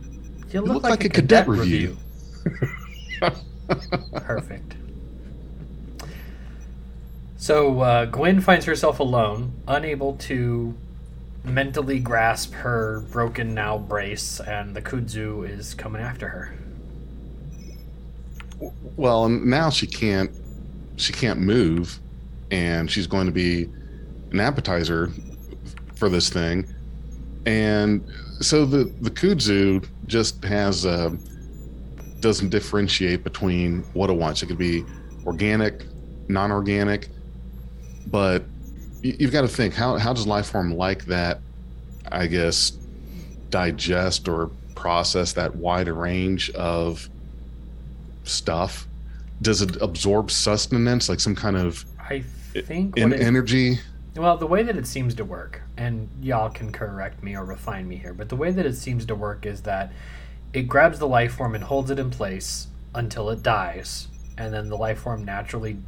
You look, look like, like a a cadet, cadet review. review. (laughs) Perfect. So uh, Gwyn finds herself alone, unable to mentally grasp her broken now brace, and the kudzu is coming after her. Well, now she can't she can't move, and she's going to be an appetizer for this thing. And so the the kudzu just has uh, doesn't differentiate between what it wants. It could be organic, non-organic, but you, you've got to think how how does life form like that? I guess digest or process that wide range of stuff? Does it absorb sustenance, like some kind of I think it- energy? Well, the way that it seems to work, and y'all can correct me or refine me here, but the way that it seems to work is that it grabs the life form and holds it in place until it dies, and then the life form naturally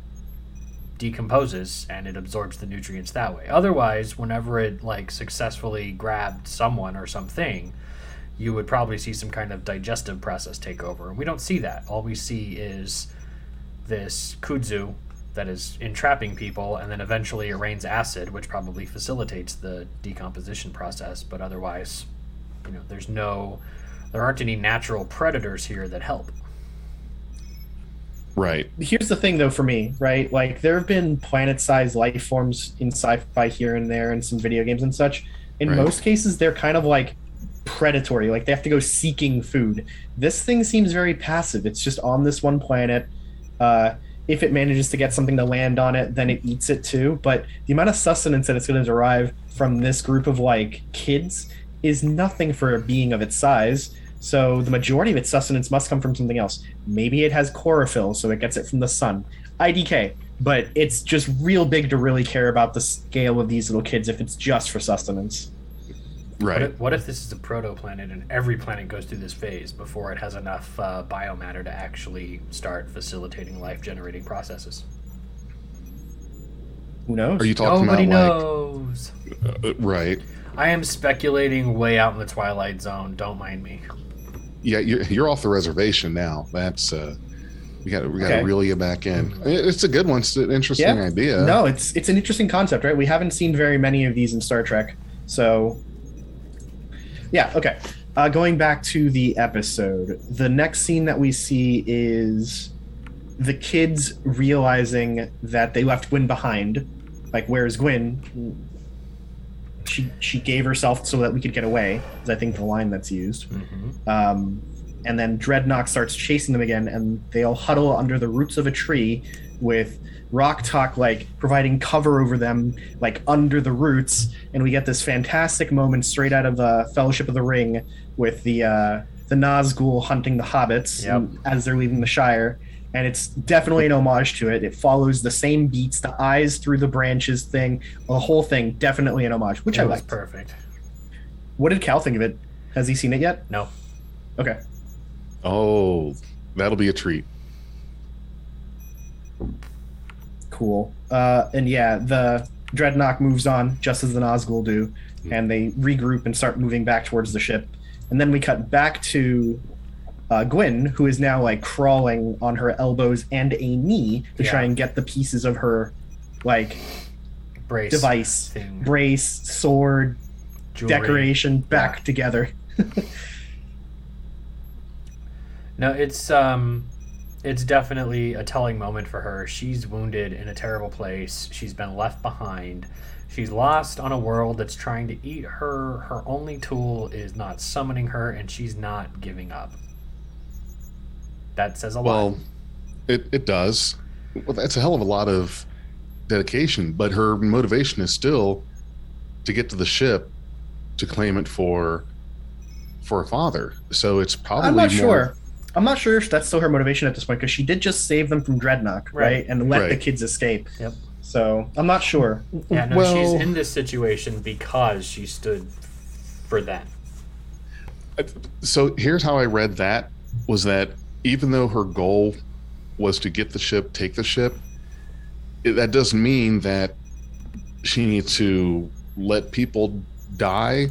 decomposes and it absorbs the nutrients that way. Otherwise, whenever it like successfully grabbed someone or something, you would probably see some kind of digestive process take over. And we don't see that. All we see is this kudzu that is entrapping people, and then eventually it rains acid, which probably facilitates the decomposition process. But otherwise, you know, there's no, there aren't any natural predators here that help. Right. Here's the thing, though, for me, right? Like, there have been planet-sized life forms in sci-fi here and there, and some video games and such. In Right. most cases, they're kind of like predatory. Like they have to go seeking food. This thing seems very passive. It's just on this one planet. Uh, if it manages to get something to land on it, then it eats it too. But the amount of sustenance that it's going to derive from this group of like kids is nothing for a being of its size. So the majority of its sustenance must come from something else. Maybe it has chlorophyll, so it gets it from the sun. IDK, but it's just real big to really care about the scale of these little kids if it's just for sustenance. What Right. if, what if this is a protoplanet and every planet goes through this phase before it has enough uh, biomatter to actually start facilitating life generating processes? Who knows? Are you talking Nobody about knows. like uh, right? I am speculating way out in the twilight zone. Don't mind me. Yeah, you're, you're off the reservation now. That's uh, we got we got to Okay. reel you back in. It's a good one. It's an interesting Yeah. idea. No, it's it's an interesting concept, right? We haven't seen very many of these in Star Trek, so yeah. Okay, uh, going back to the episode, the next scene that we see is the kids realizing that they left Gwyn behind. Like, where's Gwyn? She she gave herself so that we could get away. Is I think the line that's used. hmm Um, and then Drednok starts chasing them again, and they all huddle under the roots of a tree with Rok-Tahk like providing cover over them, like under the roots. And we get this fantastic moment straight out of uh, Fellowship of the Ring with the uh, the Nazgul hunting the hobbits Yep. as they're leaving the Shire. And it's definitely an homage to it. It follows the same beats, the eyes through the branches thing, the whole thing. Definitely an homage, which It I like. perfect. What did Cal think of it? Has he seen it yet? No. Okay. Oh, that'll be a treat. Cool. Uh, and yeah, the Drednok moves on just as the Nazgul do, and they regroup and start moving back towards the ship. And then we cut back to uh, Gwyn, who is now like crawling on her elbows and a knee to try and get the pieces of her like Brace. device, Thing. brace, sword, Jewelry. decoration back together. (laughs) No, it's um it's definitely a telling moment for her. She's wounded in a terrible place. She's been left behind. She's lost on a world that's trying to eat her. Her only tool is not summoning her and she's not giving up. That says a lot. Well, it, it does. Well, that's a hell of a lot of dedication, but her motivation is still to get to the ship to claim it for for her father. So it's probably I'm not more, sure. I'm not sure if that's still her motivation at this point because she did just save them from Drednok, right? Right. And let the kids escape. Yep. So I'm not sure. Yeah, no, well, she's in this situation because she stood for them. Uh, so here's how I read that was that even though her goal was to get the ship, take the ship, it, that doesn't mean that she needs to let people die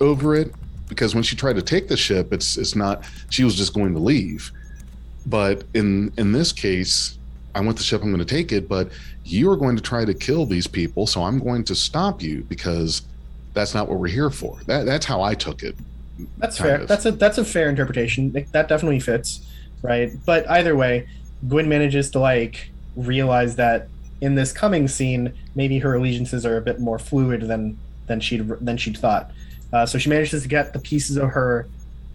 over it because when she tried to take the ship it's it's not she was just going to leave. But in in this case I want the ship I'm going to take it but you are going to try to kill these people so I'm going to stop you because that's not what we're here for. That that's how I took it That's fair. of. That's a that's a fair interpretation. Like, That definitely fits, right? But either way, Gwyn manages to like realize that in this coming scene, maybe her allegiances are a bit more fluid than than she'd than she'd thought. Uh, so she manages to get the pieces of her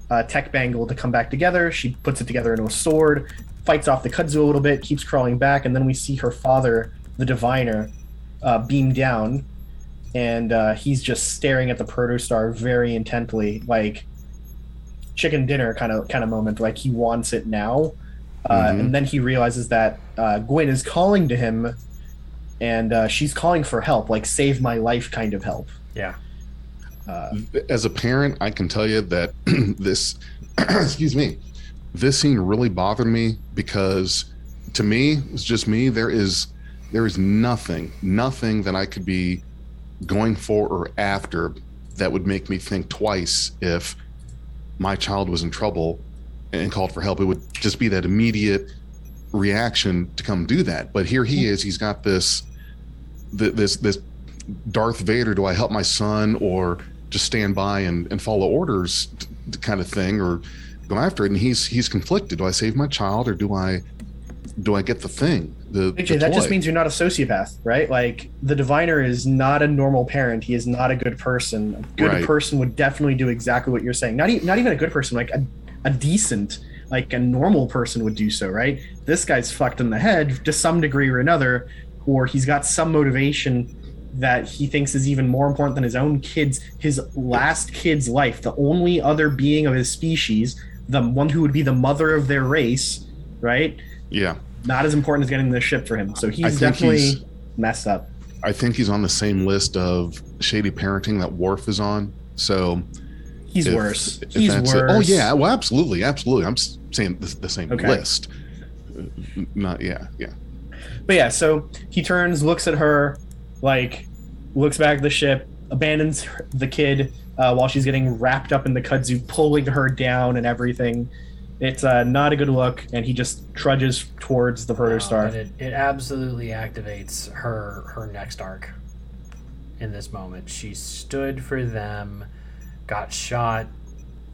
uh, tech bangle to come back together. She puts it together into a sword, fights off the kudzu a little bit, keeps crawling back, and then we see her father, the diviner, uh, beam down, and uh, he's just staring at the protostar very intently, like chicken dinner kind of kind of moment. Like he wants it now, uh, Mhm. and then he realizes that uh, Gwyn is calling to him, and uh, she's calling for help, like save my life kind of help. Yeah. Uh, as a parent, I can tell you that (clears throat) this, (clears throat) excuse me, this scene really bothered me because to me, it's just me. There is, there is nothing, nothing that I could be going for or after that would make me think twice if my child was in trouble and called for help. It would just be that immediate reaction to come do that. But here he is. He's got this, this, this Darth Vader. Do I help my son or just stand by and, and follow orders kind of thing or go after it and he's he's conflicted do i save my child or do i do i get the thing the, the that just means you're not a sociopath, right? Like the diviner is not a normal parent. He is not a good person. A good Right. person would definitely do exactly what you're saying. Not even not even a good person, like a, a decent, like a normal person would do so, right? This guy's fucked in the head to some degree or another, or he's got some motivation that he thinks is even more important than his own kids, his last kid's life, the only other being of his species, the one who would be the mother of their race, right? yeah not as important as getting the ship for him. So he's definitely he's- messed up. i think he's on the same list of shady parenting that Worf is on so He's if- worse. if He's it- worse. oh yeah well absolutely absolutely i'm saying the, the same Okay. list not yeah yeah But yeah, so he turns, looks at her, like looks back at the ship, abandons the kid uh, while she's getting wrapped up in the kudzu, pulling her down and everything. It's uh, not a good look, and he just trudges towards the Uh, but protostar. it, it absolutely activates her her next arc in this moment. She stood for them, got shot,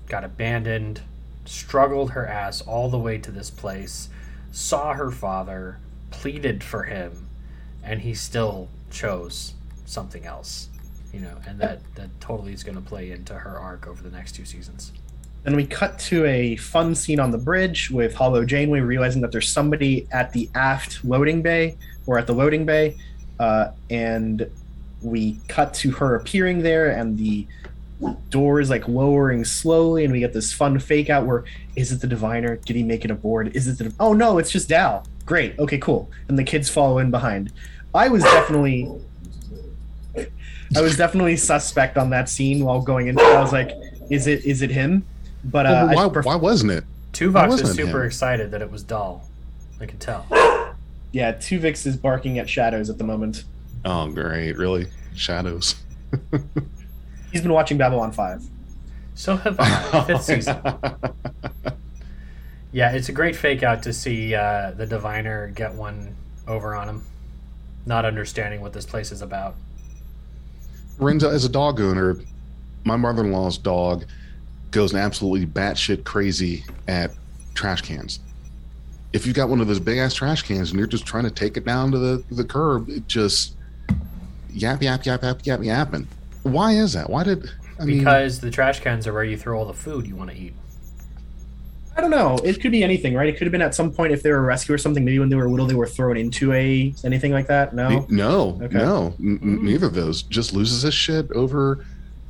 got abandoned, struggled her ass all the way to this place, saw her father, pleaded for him, and he still chose something else. you know, and that that totally is going to play into her arc over the next two seasons. Then we cut to a fun scene on the bridge with Hollow Janeway realizing that there's somebody at the aft loading bay or at the loading bay, uh, and we cut to her appearing there, and the door is like lowering slowly, and we get this fun fake out where is it the diviner? Did he make it aboard? Is it the? Oh no, it's just Dal. Great. Okay, cool. And the kids follow in behind. I was definitely I was definitely suspect on that scene while going into. I was like, is it is it him? But uh, Well, why, pref- why wasn't it? Tuvok was wasn't super him. excited that it was Dal. I can tell. (gasps) yeah, Tuvix is barking at shadows at the moment. Oh, great! Really, shadows. (laughs) He's been watching Babylon Five. So have I. Fifth (laughs) season. Yeah, it's a great fake out to see uh, the diviner get one over on him, not understanding what this place is about. Renzo, as a dog owner, my mother-in-law's dog goes absolutely batshit crazy at trash cans. If you've got one of those big ass trash cans and you're just trying to take it down to the the curb, it just yap yap yap yap yap yapping. Why is that? Why did I mean? Because the trash cans are where you throw all the food you want to eat. I don't know. It could be anything, right? It could have been at some point if they were a rescue or something. Maybe when they were little, they were thrown into a anything like that. No. no, Okay. no, n- n- Mm. neither of those. Just loses his shit over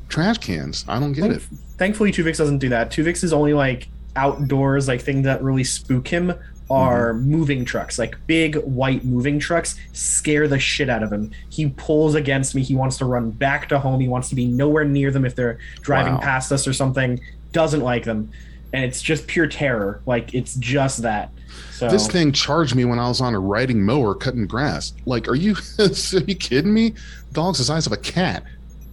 trash cans. I don't get it. Thankfully, Tuvix doesn't do that. Tuvix is only like outdoors, like things that really spook him are mm-hmm. moving trucks, like big white moving trucks, scare the shit out of him. He pulls against me. He wants to run back to home. He wants to be nowhere near them if they're driving Wow. past us or something. Doesn't like them, and it's just pure terror. Like it's just that. So This thing charged me when I was on a riding mower cutting grass. Like, are you (laughs) are you kidding me? Dog's the size of a cat,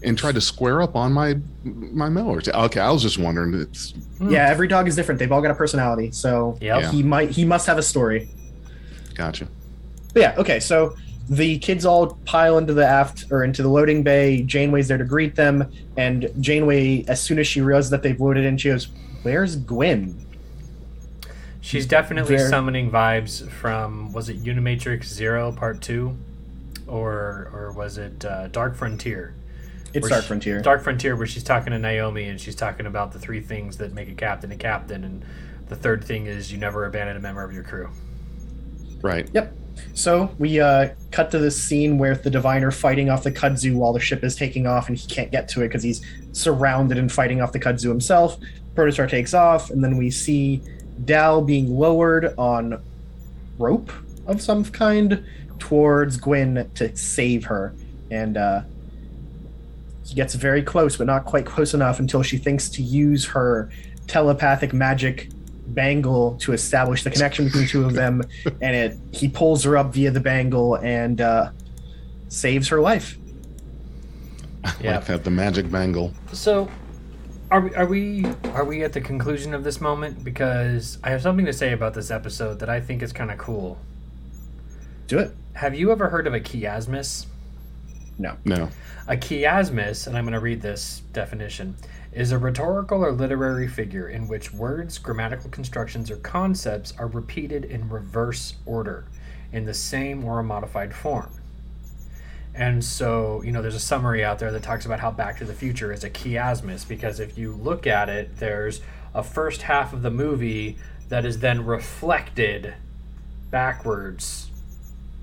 and tried to square up on my my mower. Okay, I was just wondering. It's yeah, every dog is different. They've all got a personality. So Yep. Yeah. he might he must have a story. gotcha. But yeah, okay, so the kids all pile into the aft or into the loading bay. Janeway's there to greet them, and Janeway, as soon as she realizes that they've loaded in, she goes, "Where's Gwyn?" She's definitely Very- summoning vibes from was it Unimatrix Zero Part Two, or or was it uh, Dark Frontier? It's Dark she- Frontier. Dark Frontier, where she's talking to Naomi and she's talking about the three things that make a captain a captain, and the third thing is you never abandon a member of your crew. Right. Yep. So we uh, cut to this scene where the diviner fighting off the kudzu while the ship is taking off, and he can't get to it because he's surrounded and fighting off the kudzu himself. Protostar takes off, and then we see Dal being lowered on rope of some kind towards Gwyn to save her, and uh, he gets very close, but not quite close enough until she thinks to use her telepathic magic bangle to establish the connection between the two of them (laughs) and it he pulls her up via the bangle and uh, saves her life. I Yeah. like that the magic bangle. So, are we, are we are we at the conclusion of this moment? Because I have something to say about this episode that I think is kind of cool. Do it. Have you ever heard of a chiasmus? No. No. A chiasmus, and I'm going to read this definition, is a rhetorical or literary figure in which words, grammatical constructions, or concepts are repeated in reverse order, in the same or a modified form. And so, you know, there's a summary out there that talks about how Back to the Future is a chiasmus because if you look at it, there's a first half of the movie that is then reflected backwards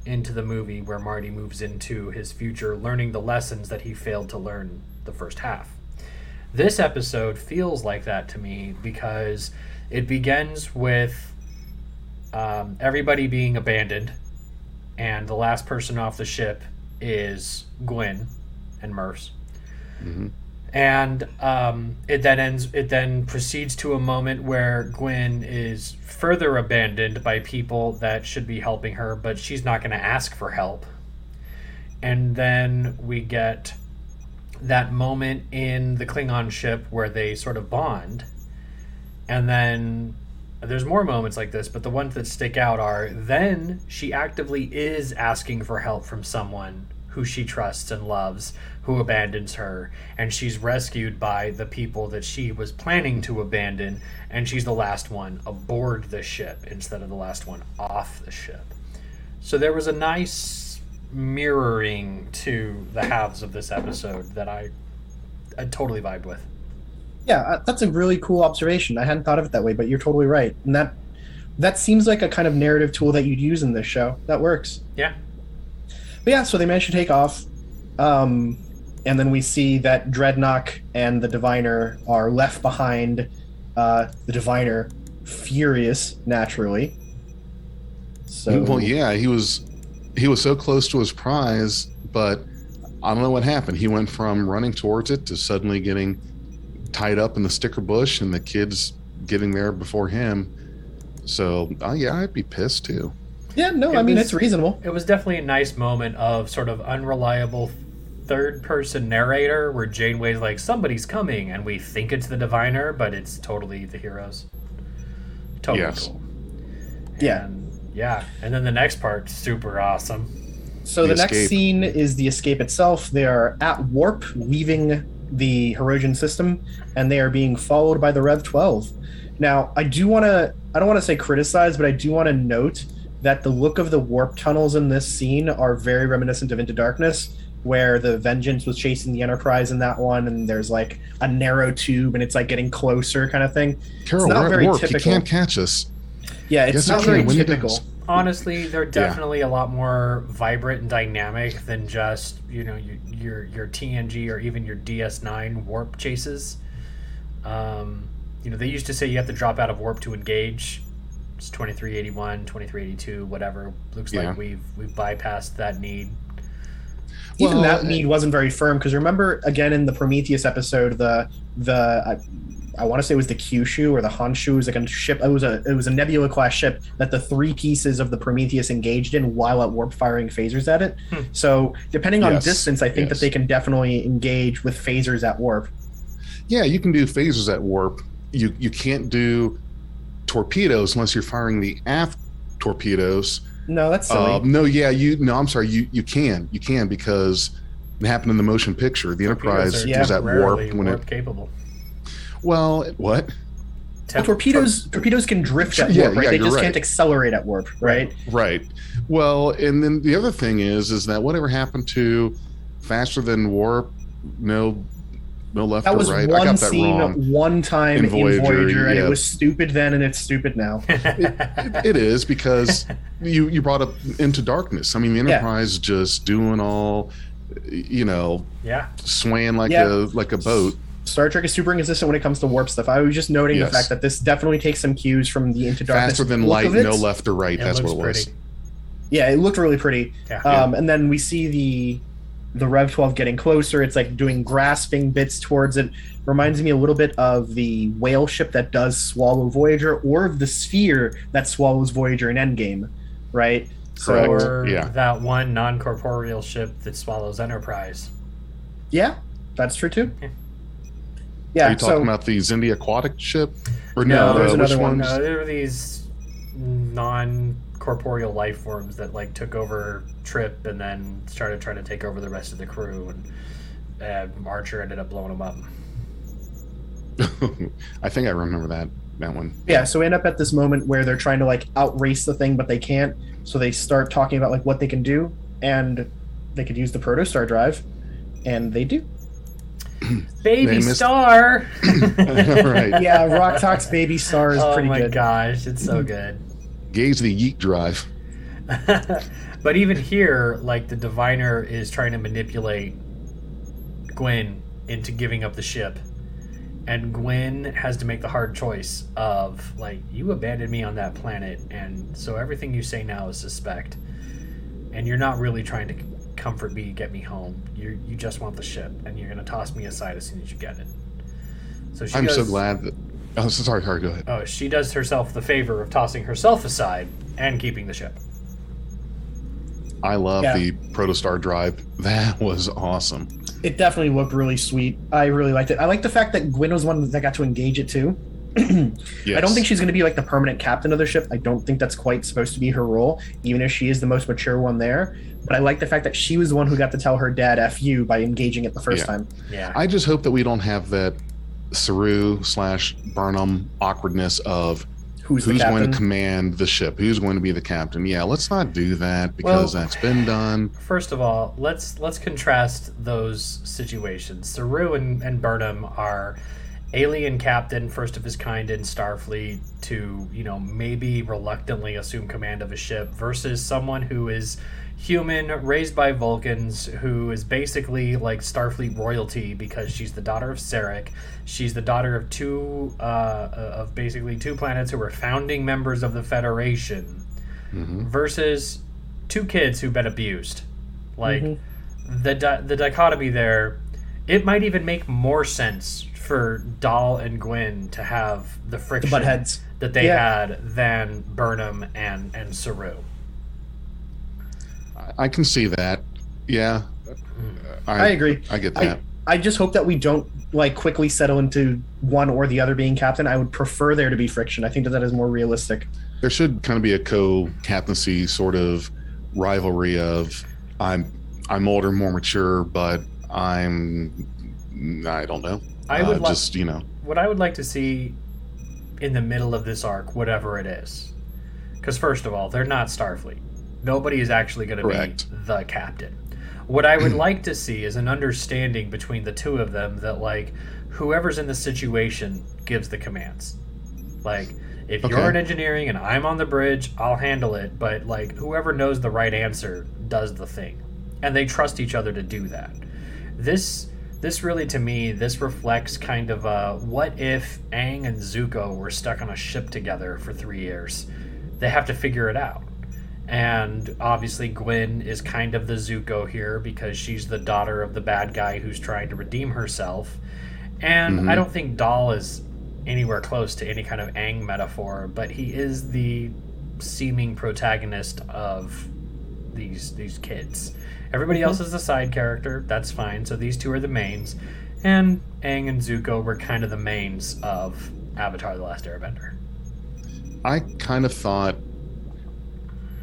into the movie where Marty moves into his future, learning the lessons that he failed to learn the first half. This episode feels like that to me because it begins with um, everybody being abandoned, and the last person off the ship is Gwyn and Murfs. Mhm. And um, it then ends. It then proceeds to a moment where Gwyn is further abandoned by people that should be helping her, but she's not going to ask for help. And then we get that moment in the Klingon ship where they sort of bond. And then there's more moments like this, but the ones that stick out are then she actively is asking for help from someone who she trusts and loves, who abandons her, and she's rescued by the people that she was planning to abandon, and she's the last one aboard the ship instead of the last one off the ship. So there was a nice mirroring to the halves of this episode that I I totally vibe with. Yeah, uh, that's a really cool observation. I hadn't thought of it that way, but you're totally right. And that that seems like a kind of narrative tool that you'd use in this show. That works. Yeah. But yeah, so they managed to take off. Um, and then we see that Drednok and the Diviner are left behind. Uh, the Diviner, furious, naturally. So Well, yeah, he was he was so close to his prize, but I don't know what happened. He went from running towards it to suddenly getting tied up in the sticker bush, and the kids getting there before him. So, uh, yeah, I'd be pissed too. Yeah, no, It I mean was- it's reasonable. It was definitely a nice moment of sort of unreliable third person narrator where Janeway's like, somebody's coming, and we think it's the diviner, but it's totally the heroes. Totally Yes. cool. Yeah. And, yeah. And then the next part, super awesome. So The the, next scene is the escape itself. They are at warp, leaving the Herosian system, and they are being followed by the Rev 12. Now, I do want to, I don't want to say criticize, but I do want to note that the look of the warp tunnels in this scene are very reminiscent of Into Darkness, where the Vengeance was chasing the Enterprise in that one, and there's like a narrow tube, and it's like getting closer kind of thing. Carol, not we're very at work. You can't catch us. Yeah, it's Yes, not very when typical. Honestly, they're definitely a lot more vibrant and dynamic than just you know your your, your TNG or even your DS9 warp chases. Um, you know, they used to say you have to drop out of warp to engage. It's 2381, 2382, whatever. Looks Yeah. like we've we've bypassed that need. even Well, that need wasn't very firm because remember again in the Prometheus episode the the I, I want to say it was the Kyushu or the Honshu it was like a ship it was a it was a Nebula class ship that the three pieces of the Prometheus engaged in while at warp firing phasers at it. Hmm. So depending on Yes, distance, I think that they can definitely engage with phasers at warp. Yeah, you can do phasers at warp. You you can't do torpedoes unless you're firing the aft torpedoes. No, that's silly. Uh, no, yeah, you no, I'm sorry, you you can you can because it happened in the motion picture. The Enterprise Torpedoes are Yeah. was at warp when warp it. capable. Well, what? Well, Temp- torpedoes torpedoes can drift at Yeah, right? yeah, they just right. can't accelerate at warp, right? Right. Well, and then the other thing is, is that whatever happened to faster than warp? No, no left That or was right. I one got that scene wrong. one time In in Voyager, Voyager, and yeah. it was stupid then and it's stupid now. (laughs) It is because (laughs) you you brought up into darkness. I mean, the Yeah. Enterprise just doing all, you know, yeah. swaying like Yeah. a like a boat. Star Trek is super inconsistent when it comes to warp stuff. I was just noting Yes. the fact that this definitely takes some cues from the Into Darkness. Faster than light, no left or right. It That's what looks it was. pretty. Yeah, it looked really pretty. Yeah. Um, and then we see the the Rev 12 getting closer. It's like doing grasping bits towards it. Reminds me a little bit of the whale ship that does swallow Voyager, or of the sphere that swallows Voyager in Endgame, right? Correct. So or yeah. that one non-corporeal ship that swallows Enterprise. yeah, that's true too. Yeah. Yeah. Are you talking so about the Xindi aquatic ship? Or No, no, there's uh, another one. No, there were these non-corporeal life forms that like took over Trip and then started trying to take over the rest of the crew, and uh, Archer ended up blowing them up. (laughs) I think I remember that that one. yeah, so we end up at this moment where they're trying to like outrace the thing, but they can't. So they start talking about like what they can do, and they could use the protostar drive, and they do. (clears throat) Baby missed- Star. (laughs) Right. Yeah, Rok-Tahk's Baby Star is (laughs) oh pretty good. Oh my good. gosh, it's so good. Gauge the yeet drive. (laughs) but even here, like the diviner is trying to manipulate Gwyn into giving up the ship. And Gwyn has to make the hard choice of like you abandoned me on that planet and so everything you say now is suspect. And you're not really trying to comfort me, get me home. You you just want the ship and you're going to toss me aside as soon as you get it. So she I'm so glad that. Oh, sorry, sorry. Go ahead. Oh, she does herself the favor of tossing herself aside and keeping the ship. I love Yeah. the Protostar drive. That was awesome. It definitely looked really sweet. I really liked it. I like the fact that Gwyn was one that got to engage it too. Yes. (clears throat) I don't think she's going to be like the permanent captain of the ship. I don't think that's quite supposed to be her role, even if she is the most mature one there. But I like the fact that she was the one who got to tell her dad "f you" by engaging it the first Yeah. time. Yeah. I just hope that we don't have that Saru slash Burnham awkwardness of who's, who's going to command the ship? Who's going to be the captain? Yeah, let's not do that because Well- that's been done. First of all, let's let's contrast those situations. Saru and, and Burnham are alien captain, first of his kind in Starfleet, to you know maybe reluctantly assume command of a ship, versus someone who is human, raised by Vulcans, who is basically like Starfleet royalty because she's the daughter of Sarek. She's the daughter of two uh, of basically two planets who were founding members of the Federation hmm versus two kids who've been abused. Like Mhm. the di- the dichotomy there, it might even make more sense for Dal and Gwyn to have the the friction butt heads. that they Yeah. had than Burnham and and Saru. I can see that. Yeah, I agree. I get I, that. I just hope that we don't like quickly settle into one or the other being captain. I would prefer there to be friction. I think that that is more realistic. there should kind of be a co-captaincy sort of rivalry of I'm I'm older, more mature, but I'm I don't know. I would uh, like just you know what I would like to see in the middle of this arc, whatever it is. Because first of all, they're not Starfleet. Nobody is actually going to be the captain. What I would (clears throat) like to see is an understanding between the two of them that like whoever's in the situation gives the commands. Like if Okay. you're in engineering and I'm on the bridge, I'll handle it, but like whoever knows the right answer does the thing. And they trust each other to do that. This this really to me this reflects kind of uh, what if Aang and Zuko were stuck on a ship together for three years? They have to figure it out. And obviously, Gwyn is kind of the Zuko here because she's the daughter of the bad guy who's trying to redeem herself. And Mhm. I don't think Dal is anywhere close to any kind of Aang metaphor, but he is the seeming protagonist of these these kids. Everybody else is a side character. That's fine. So these two are the mains, and Aang and Zuko were kind of the mains of Avatar: The Last Airbender. I kind of thought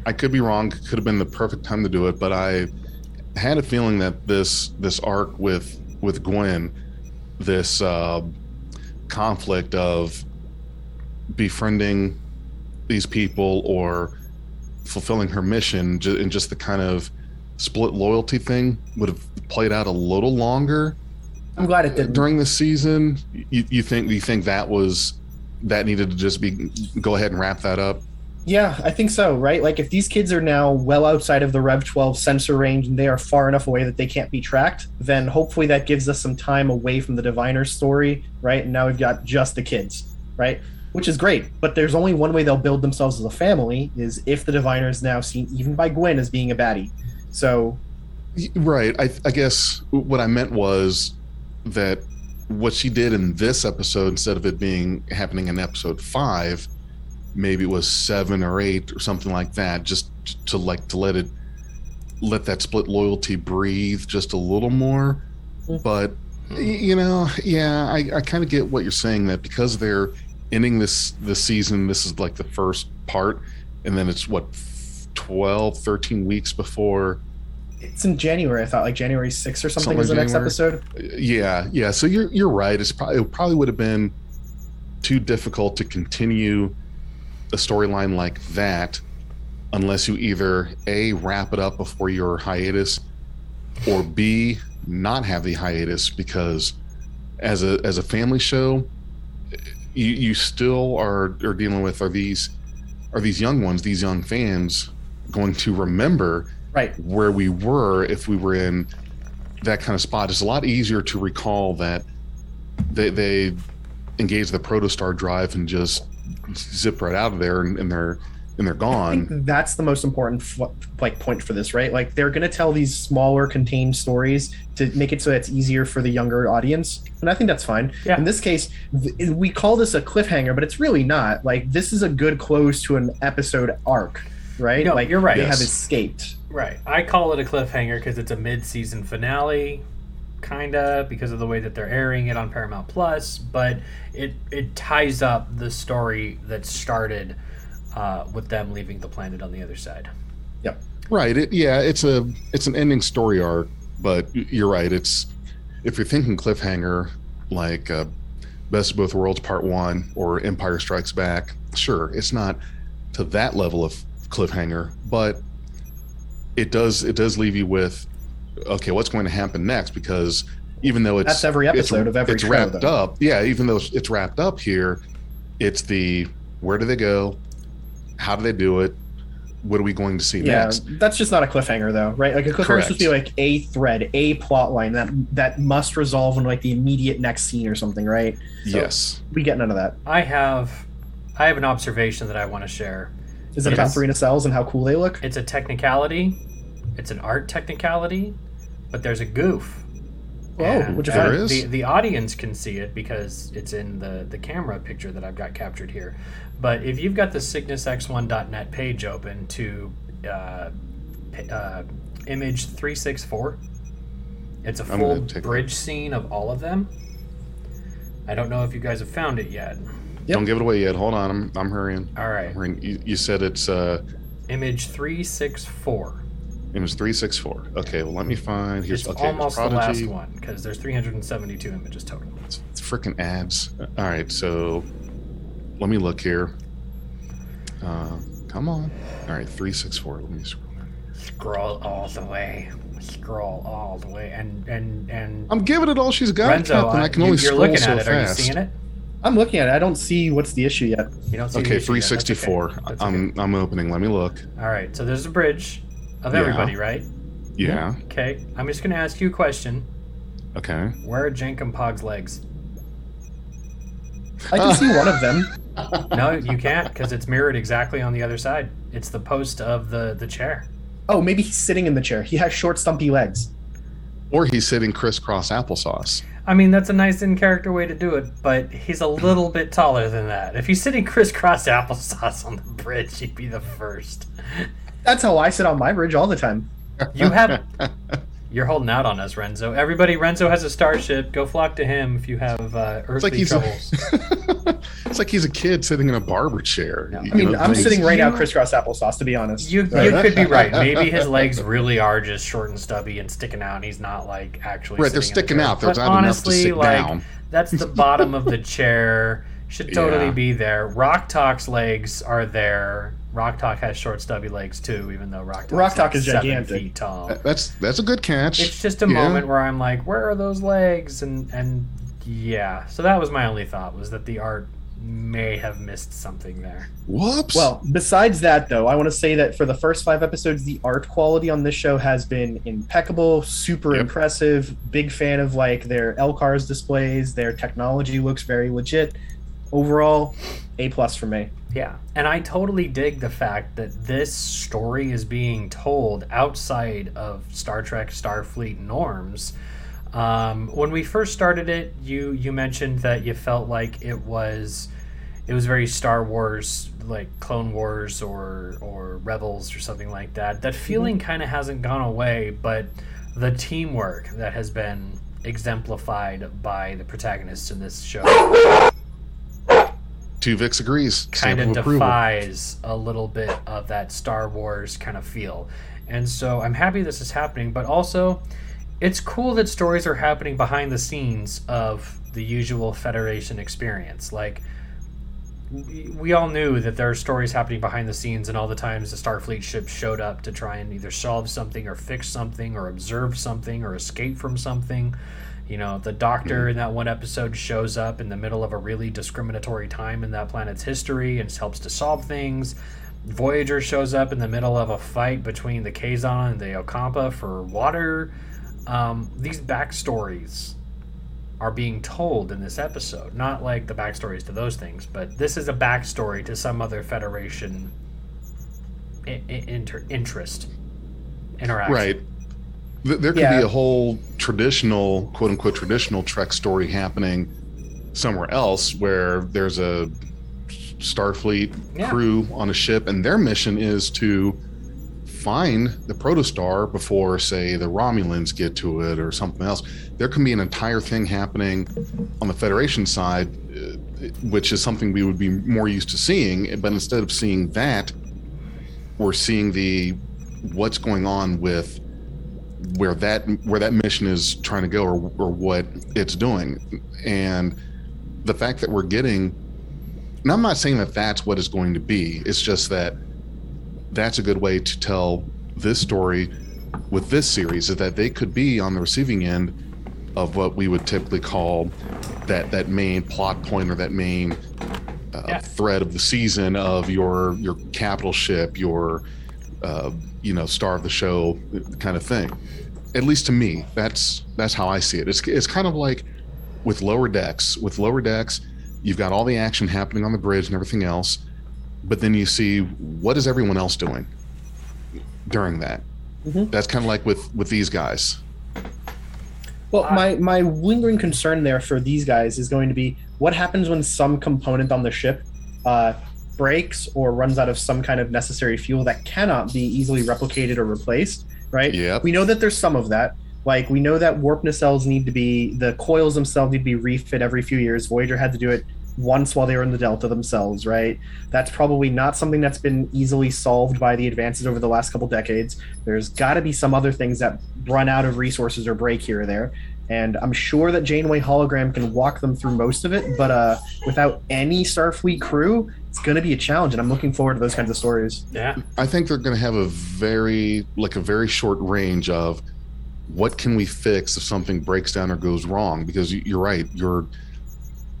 I could be wrong. Could have been the perfect time to do it, but I had a feeling that this this arc with with Gwyn, this uh, conflict of befriending these people or fulfilling her mission, and just the kind of split loyalty thing would have played out a little longer I'm glad it didn't. during the season. You, you think you think that was that needed to just be go ahead and wrap that up? Yeah, I think so, right? Like if these kids are now well outside of the Rev 12 sensor range and they are far enough away that they can't be tracked, then hopefully that gives us some time away from the diviner story, right? And now we've got just the kids, right? Which is great, but there's only one way they'll build themselves as a family is if the Diviner is now seen even by Gwyn as being a baddie. So Right. I, I guess what I meant was that what she did in this episode, instead of it being happening in episode five, maybe it was seven or eight or something like that, just to like to let it let that split loyalty breathe just a little more. Mhm. But you know, yeah, I, I kind of get what you're saying that because they're ending this this season, this is like the first part, and then it's what 12, 13 weeks before it's in January, I thought, like January 6th or something, Something is the like next episode. Yeah, yeah. So you're you're right. It's probably it probably would have been too difficult to continue a storyline like that unless you either a wrap it up before your hiatus or b not have the hiatus because as a as a family show you you still are are dealing with are these are these young ones these young fans going to remember Right. where we were if we were in that kind of spot. It's a lot easier to recall that they they engage the protostar drive and just zip right out of there and, and they're and they're I gone. think that's the most important f- like point for this, right? Like they're going to tell these smaller, contained stories to make it so that it's easier for the younger audience, and I think that's fine. Yeah. In this case, th- we call this a cliffhanger, but it's really not. Like this is a good close to an episode arc, right? No, like you're right. They Yes. have escaped. Right. I call it a cliffhanger because it's a mid-season finale, kinda because of the way that they're airing it on Paramount Plus. But it it ties up the story that started uh, with them leaving the planet on the other side. Yep. Right. It, yeah. It's a it's an ending story arc, but you're right. It's if you're thinking cliffhanger like uh, Best of Both Worlds Part One or Empire Strikes Back, Sure, it's not to that level of cliffhanger, but it does it does leave you with okay, what's going to happen next? Because even though it's That's every episode it's, of every it's show, wrapped though. up, yeah. Even though it's- it's wrapped up here, it's the where do they go? How do they do it? What are we going to see Yeah, next? that's just not a cliffhanger though, right? Like a cliffhanger is supposed to be like a thread, a plot line that that must resolve in like the immediate next scene or something, right? So- yes. We get none of that. I have, I have an observation that I want to share. Is it about Yes. Serena cells and how cool they look? It's a technicality, it's an art technicality, but there's a goof. Oh, which what'd you find? There is? The, the audience can see it because it's in the, the camera picture that I've got captured here. But if you've got the cygnusx1.net page open to uh, uh, image 364, it's a I'm full gonna take a bridge scene of all of them. I don't know if you guys have found it yet. Yep. Don't give it away yet. Hold on, I'm I'm hurrying. All right, I'm hurrying. You, you said it's uh image 364. It was three six four. Okay, well let me find here's It's okay. there's almost the last one because there's 372 images total. It's, it's freaking ads. All right, so let me look here. Uh, come on. All right, three six four. Let me scroll. Scroll all the way. Scroll all the way, and and and I'm giving it all she's got, Renzo, Captain. uh, I can you, only you're scroll looking so at it. fast. Are you seeing it? I'm looking at it. I don't see what's the issue yet. You don't see the Okay, issue yet. That's 364. okay. That's I'm I'm opening. Let me look. All right, so there's a bridge of Yeah. everybody, right? Yeah. Okay, I'm just gonna ask you a question. Okay. Where are Jankom Pog's legs? I can see one of them. (laughs) No, you can't because it's mirrored exactly on the other side. It's the post of the the chair. Oh, maybe he's sitting in the chair. He has short, stumpy legs. Or he's sitting crisscross applesauce. I mean, that's a nice in character way to do it, but he's a little bit taller than that. If he's sitting crisscross applesauce on the bridge, he'd be the first. That's how I sit on my bridge all the time. You have. (laughs) You're holding out on us, Renzo. Everybody, Renzo has a starship. Go flock to him if you have uh, It's like earthly he's troubles. a, (laughs) it's like he's a kid sitting in a barber chair. No. I mean, know, I'm things- sitting right now crisscross applesauce, to be honest. You, you could be right. Maybe his legs really are just short and stubby and sticking out, and he's not like actually. Right, they're sticking out. There's But not enough to sit like, down. That's the bottom of the (laughs) chair. Should totally Yeah. be there. Rok-Tahk's legs are there. Rok-Tahk has short, stubby legs too, even though Rok-Tahk's Rock Talk like is seven gigantic. feet tall. That's that's a good catch. It's just a Yeah. moment where I'm like, where are those legs? And and yeah, so that was my only thought was that the art may have missed something there. Whoops. Well, besides that, though, I want to say that for the first five episodes, the art quality on this show has been impeccable, super Yep. impressive. Big fan of like their LCARS displays. Their technology looks very legit. Overall, A plus for me. Yeah, and I totally dig the fact that this story is being told outside of Star Trek Starfleet norms. Um, when we first started it, you you mentioned that you felt like it was it was very Star Wars, like Clone Wars or or Rebels or something like that. That feeling kind of hasn't gone away, but the teamwork that has been exemplified by the protagonists in this show Tuvix agrees. kind of approval. defies a little bit of that Star Wars kind of feel. And so I'm happy this is happening, but also it's cool that stories are happening behind the scenes of the usual Federation experience. Like, we- we all knew that there are stories happening behind the scenes, and all the times the Starfleet ships showed up to try and either solve something or fix something or observe something or escape from something. You know, the doctor in that one episode shows up in the middle of a really discriminatory time in that planet's history and helps to solve things. Voyager shows up in the middle of a fight between the Kazon and the Ocampa for water. Um, these backstories are being told in this episode. Not like the backstories to those things, but this is a backstory to some other Federation I- I- inter- interest interaction. Right. Th- There could Yeah. be a whole traditional, quote unquote, traditional Trek story happening somewhere else where there's a Starfleet Yeah. crew on a ship, and their mission is to find the protostar before, say, the Romulans get to it or something else. There can be an entire thing happening on the Federation side, uh, which is something we would be more used to seeing. But instead of seeing that, we're seeing the what's going on with where that where that mission is trying to go or, or what it's doing and the fact that we're getting And I'm not saying that that's what it's going to be. It's just that that's a good way to tell this story with this series is that they could be on the receiving end of what we would typically call that that main plot point or that main uh, Yeah. thread of the season of your your capital ship, your uh, you know star of the show kind of thing. At least to me, that's that's how I see it. It's it's kind of like with lower decks. With lower decks, you've got all the action happening on the bridge and everything else, but then you see what is everyone else doing during that. Mhm. That's kind of like with with these guys. Well, my my lingering concern there for these guys is going to be what happens when some component on the ship uh, breaks or runs out of some kind of necessary fuel that cannot be easily replicated or replaced. Right? Yep. We know that there's some of that. Like we know that warp nacelles need to be the coils themselves need to be refit every few years. Voyager had to do it once while they were in the Delta themselves, right? That's probably not something that's been easily solved by the advances over the last couple decades. There's got to be some other things that run out of resources or break here or there. And I'm sure that Janeway hologram can walk them through most of it, but uh, without any Starfleet crew, it's going to be a challenge. And I'm looking forward to those kinds of stories. Yeah. I think they're going to have a very like a very short range of what can we fix if something breaks down or goes wrong because you- you're right you're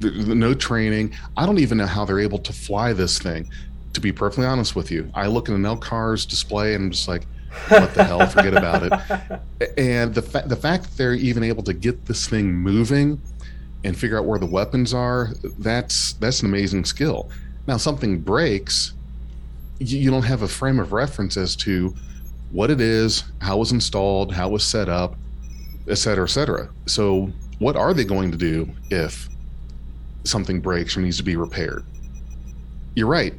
no training i don't even know how they're able to fly this thing to be perfectly honest with you i look at an LCARS display and i'm just like what the hell forget about it (laughs) and the, fa- the fact that they're even able to get this thing moving and figure out where the weapons are that's that's an amazing skill now something breaks you, don't have a frame of reference as to what it is how it was installed how it was set up et cetera et cetera. So what are they going to do if something breaks or needs to be repaired? You're right.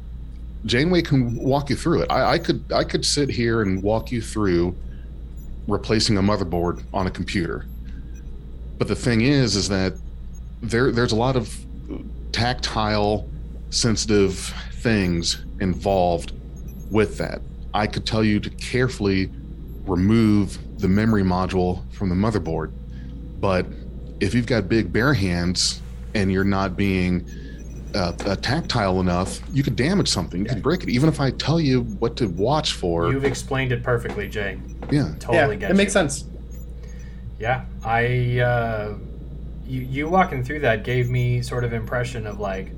Janeway can walk you through it. I, I could i could sit here and walk you through replacing a motherboard on a computer. But the thing is is that there there's a lot of tactile sensitive things involved with that i could tell you to carefully remove the memory module from the motherboard but if you've got big bare hands and you're not being uh, uh, tactile enough you could damage something you could break it even if i tell you what to watch for You've explained it perfectly, Jay. yeah Totally yeah, get it It makes sense. Yeah, I uh, you you walking through that gave me sort of impression of like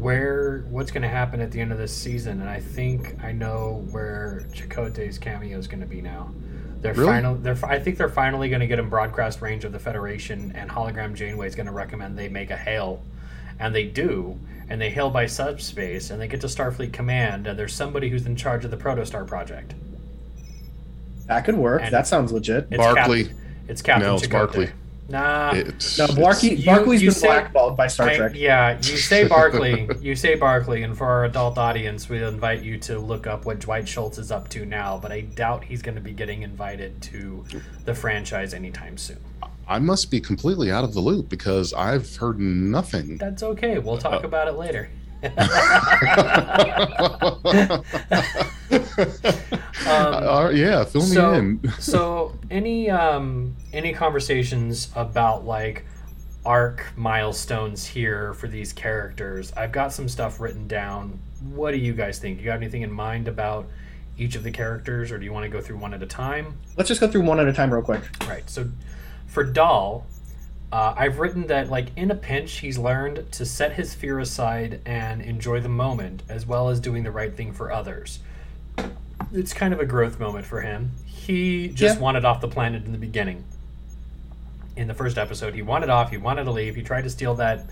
where what's going to happen at the end of this season, and I think I know where Chakotay's cameo is going to be now. They're Really? final. They're. I think they're finally going to get in broadcast range of the Federation, and hologram Janeway is going to recommend they make a hail, and they do, and they hail by subspace, and they get to Starfleet Command, and there's somebody who's in charge of the Protostar project. That could work. And- that sounds legit. It's Barclay. Cap- it's Captain No, it's Chakotay. Barclay. Nah. it's, No, Barclay, You- Barclay's you been say- blackballed by Star I- Trek. yeah, you say Barclay, (laughs) you say Barclay, and for our adult audience, we invite you to look up what Dwight Schultz is up to now. But I doubt he's going to be getting invited to the franchise anytime soon. i must be completely out of the loop because i've heard nothing That's okay. We'll Uh, talk about it later. (laughs) (laughs) Um, Uh, yeah, fill me so, in. (laughs) so any um any conversations about like arc milestones here for these characters? I've got some stuff written down. What do you guys think? You got anything in mind about each of the characters, or do you want to go through one at a time? Let's just go through one at a time, real quick. Right. So for Dal, uh, I've written that like in a pinch, he's learned to set his fear aside and enjoy the moment, as well as doing the right thing for others. It's kind of a growth moment for him. He just Yeah. wanted off the planet in the beginning. In the first episode, he wanted off. He wanted to leave. He tried to steal that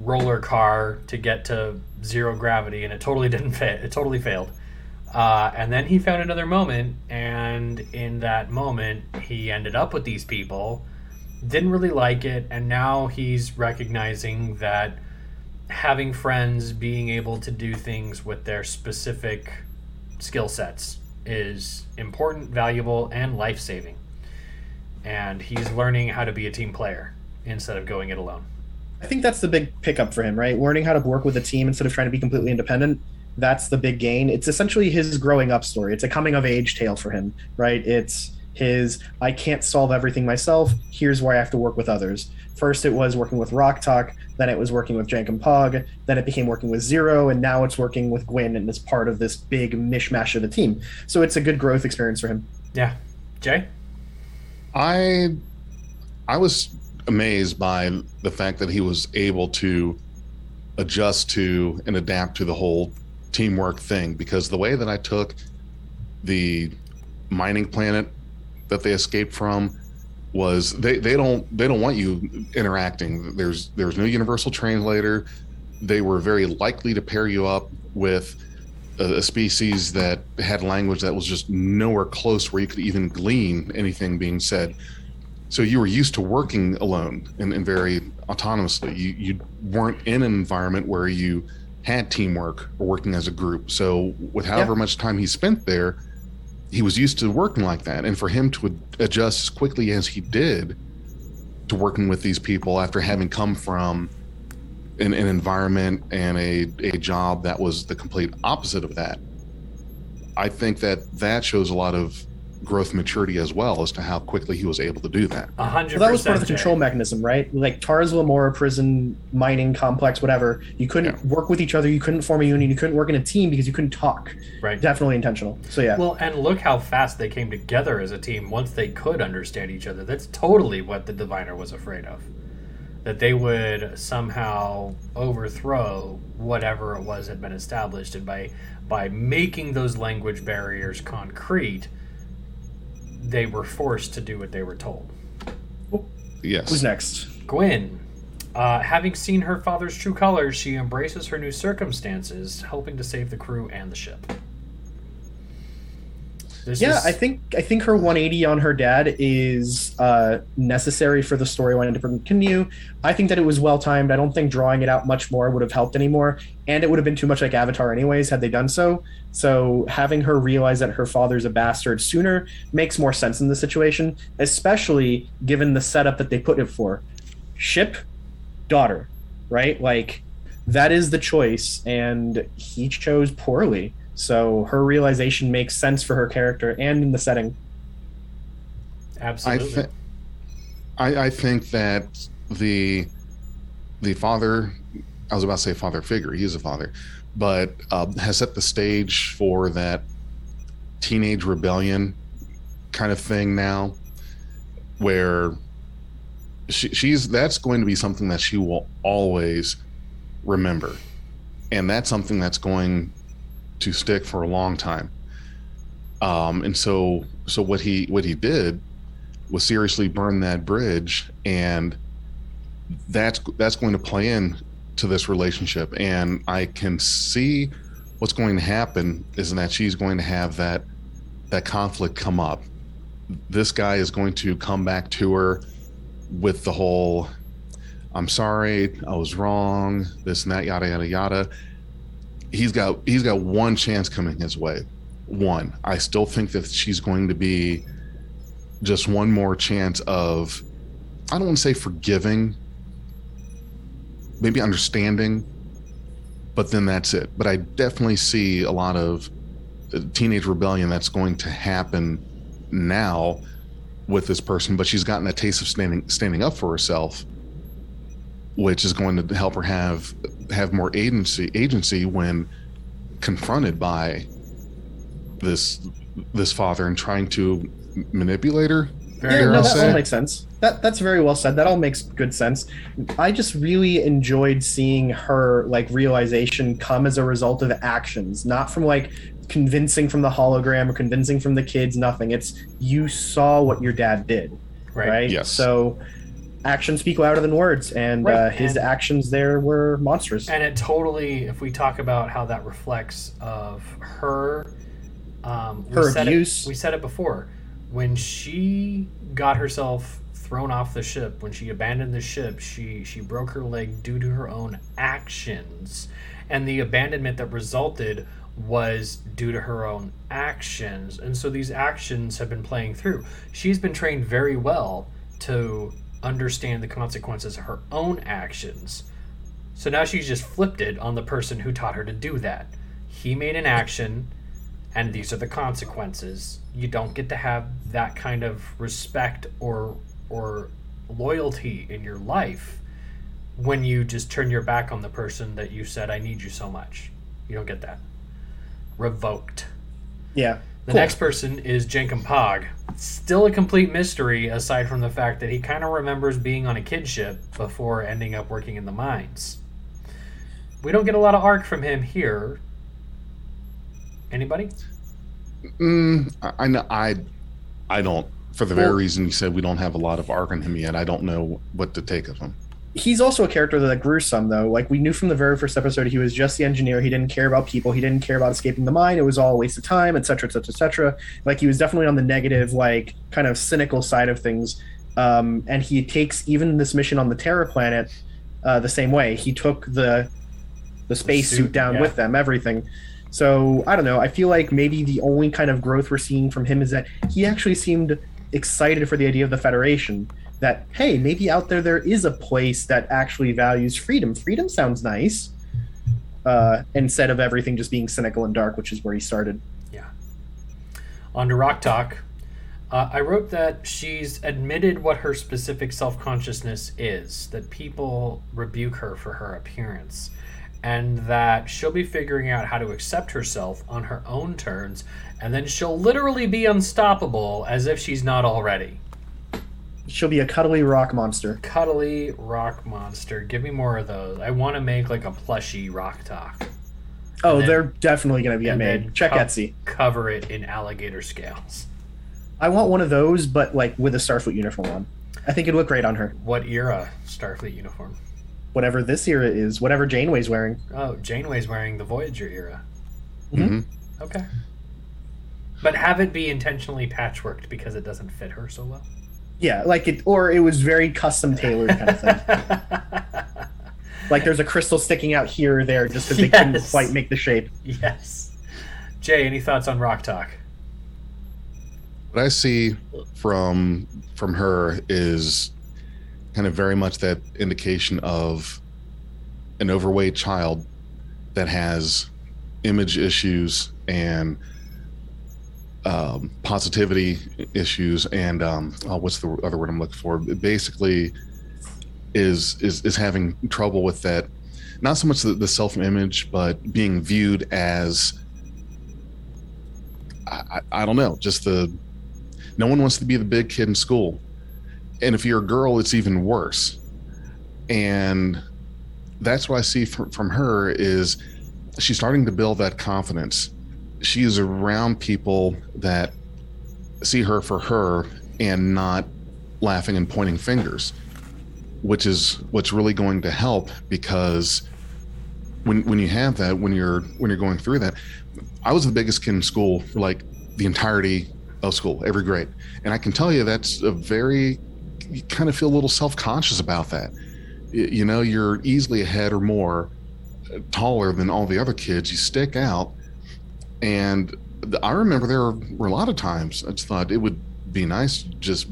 roller car to get to zero gravity, and it totally (laughs) didn't fit. It totally failed. Uh, and then he found another moment, and in that moment, he ended up with these people. Didn't really like it, and now he's recognizing that having friends, being able to do things with their specific skill sets is important, valuable, and life saving. And he's learning how to be a team player instead of going it alone. I think that's the big pickup for him, right? Learning how to work with a team instead of trying to be completely independent. That's the big gain. It's essentially his growing up story. It's a coming of age tale for him, right? It's his I can't solve everything myself. Here's where I have to work with others. First, it was working with Rok-Tahk, then it was working with Jankom Pog, then it became working with Zero, and now it's working with Gwyn and is part of this big mishmash of a team. So it's a good growth experience for him. Yeah. Jay? I I was amazed by the fact that he was able to adjust to and adapt to the whole teamwork thing because the way that I took the mining planet that they escaped from was they, they don't they don't want you interacting. There's there's no universal translator. They were very likely to pair you up with a, a species that had language that was just nowhere close where you could even glean anything being said. So you were used to working alone and, and very autonomously. You you weren't in an environment where you had teamwork or working as a group. So with however Yeah. much time he spent there he was used to working like that and for him to adjust as quickly as he did to working with these people after having come from an, an environment and a, a job that was the complete opposite of that i think that that shows a lot of growth maturity as well as to how quickly he was able to do that A hundred Well, that was part of the control mechanism, right? Like Tars Lamora prison, mining complex, whatever. You couldn't Yeah. work with each other. You couldn't form a union. You couldn't work in a team because you couldn't talk. Right. Definitely intentional. So yeah. Well, and look how fast they came together as a team once they could understand each other. That's totally what the diviner was afraid of. That they would somehow overthrow whatever it was had been established, and by by making those language barriers concrete, they were forced to do what they were told. yes Who's next? Gwyn. uh, having seen her father's true colors, she embraces her new circumstances, helping to save the crew and the ship. Yeah, I think I think her 180 on her dad is uh, necessary for the storyline to continue. I think that it was well timed. I don't think drawing it out much more would have helped anymore, and it would have been too much like Avatar anyways had they done so. So having her realize that her father's a bastard sooner makes more sense in the situation, especially given the setup that they put it for. Ship, daughter, right? Like that is the choice, and he chose poorly. So her realization makes sense for her character and in the setting. I, absolutely. th- I I think that the the father I was about to say father figure he is a father but um, has set the stage for that teenage rebellion kind of thing now where she, she's that's going to be something that she will always remember and that's something that's going to stick for a long time. Um, and so so what he what he did was seriously burn that bridge and that's that's going to play in to this relationship. And i can see what's going to happen is that she's going to have that that conflict come up. This guy is going to come back to her with the whole i'm sorry i was wrong this and that yada yada yada he's got he's got one chance coming his way one i still think that she's going to be just one more chance of I don't want to say forgiving, maybe understanding, but then that's it. But I definitely see a lot of uh, teenage rebellion that's going to happen now with this person, but she's gotten a taste of standing standing up for herself, which is going to help her have have more agency agency when confronted by this this father and trying to manipulate her. Yeah, no, that all makes sense. That that's very well said. That all makes good sense. I just really enjoyed seeing her like realization come as a result of actions, not from like convincing from the hologram or convincing from the kids. Nothing. It's you saw what your dad did, right. right? Yes. So actions speak louder than words, and Right, uh, his and- actions there were monstrous. And it totally, if we talk about how that reflects of her, um, we Her said abuse. It, we said it before. When she got herself thrown off the ship, when she abandoned the ship, she she broke her leg due to her own actions, and the abandonment that resulted was due to her own actions. And so these actions have been playing through. She's been trained very well to understand the consequences of her own actions. So now she's just flipped it on the person who taught her to do that. He made an action, and these are the consequences. You don't get to have that kind of respect or or loyalty in your life when you just turn your back on the person that you said I need you so much. You don't get that. Revoked. Yeah. The Cool. next person is Jankom Pog. Still a complete mystery aside from the fact that he kind of remembers being on a kid ship before ending up working in the mines. We don't get a lot of arc from him here. Anybody? Mm, I, I know I, I don't. For the very reason you said we don't have a lot of arc on him yet, I don't know what to take of him. He's also a character that grew some, though. Like, we knew from the very first episode he was just the engineer. He didn't care about people. He didn't care about escaping the mine. It was all a waste of time, et cetera, et cetera, et cetera. Like, he was definitely on the negative, like, kind of cynical side of things. Um, and he takes even this mission on the Terra planet uh, the same way. He took the the spacesuit suit, down yeah. with them, everything. So I don't know. I feel like maybe the only kind of growth we're seeing from him is that he actually seemed excited for the idea of the Federation. That hey, maybe out there there is a place that actually values freedom. Freedom sounds nice. Uh, instead of everything just being cynical and dark, which is where he started. Yeah. On to Rok-Tahk. Uh, I wrote that she's admitted what her specific self consciousness is, that people rebuke her for her appearance, and that she'll be figuring out how to accept herself on her own terms, and then she'll literally be unstoppable as if she's not already. She'll be a cuddly rock monster. Cuddly rock monster. Give me more of those. I want to make like a plushy Rok-Tahk. Oh, then- they're definitely going to get made. Check co- Etsy. Cover it in alligator scales. I want one of those, but like with a Starfleet uniform on. I think it'd look great on her. What era Starfleet uniform? Whatever this era is, whatever Janeway's wearing. Oh, Janeway's wearing the Voyager era. hmm Okay. But have it be intentionally patchworked because it doesn't fit her so well. Yeah, like it, or it was very custom tailored kind of thing. (laughs) like there's a crystal sticking out here or there just because they couldn't quite make the shape. yes. Jay, any thoughts on Rok-Tahk? What I see from from her is kind of very much that indication of an overweight child that has image issues and um, positivity issues and um, oh, what's the other word I'm looking for? Basically, is is is having trouble with that. Not so much the, the self image, but being viewed as I, I, I don't know, just the no one wants to be the big kid in school. And if you're a girl, it's even worse. And that's what I see from, from her is she's starting to build that confidence. She is around people that see her for her and not laughing and pointing fingers, which is what's really going to help because when when you have that, when you're when you're going through that, I was the biggest kid in school for like the entirety of school, every grade. And I can tell you that's a very, you kind of feel a little self conscious about that. You know, you're easily ahead or more uh, taller than all the other kids. You stick out. And I remember there were a lot of times I just thought it would be nice to just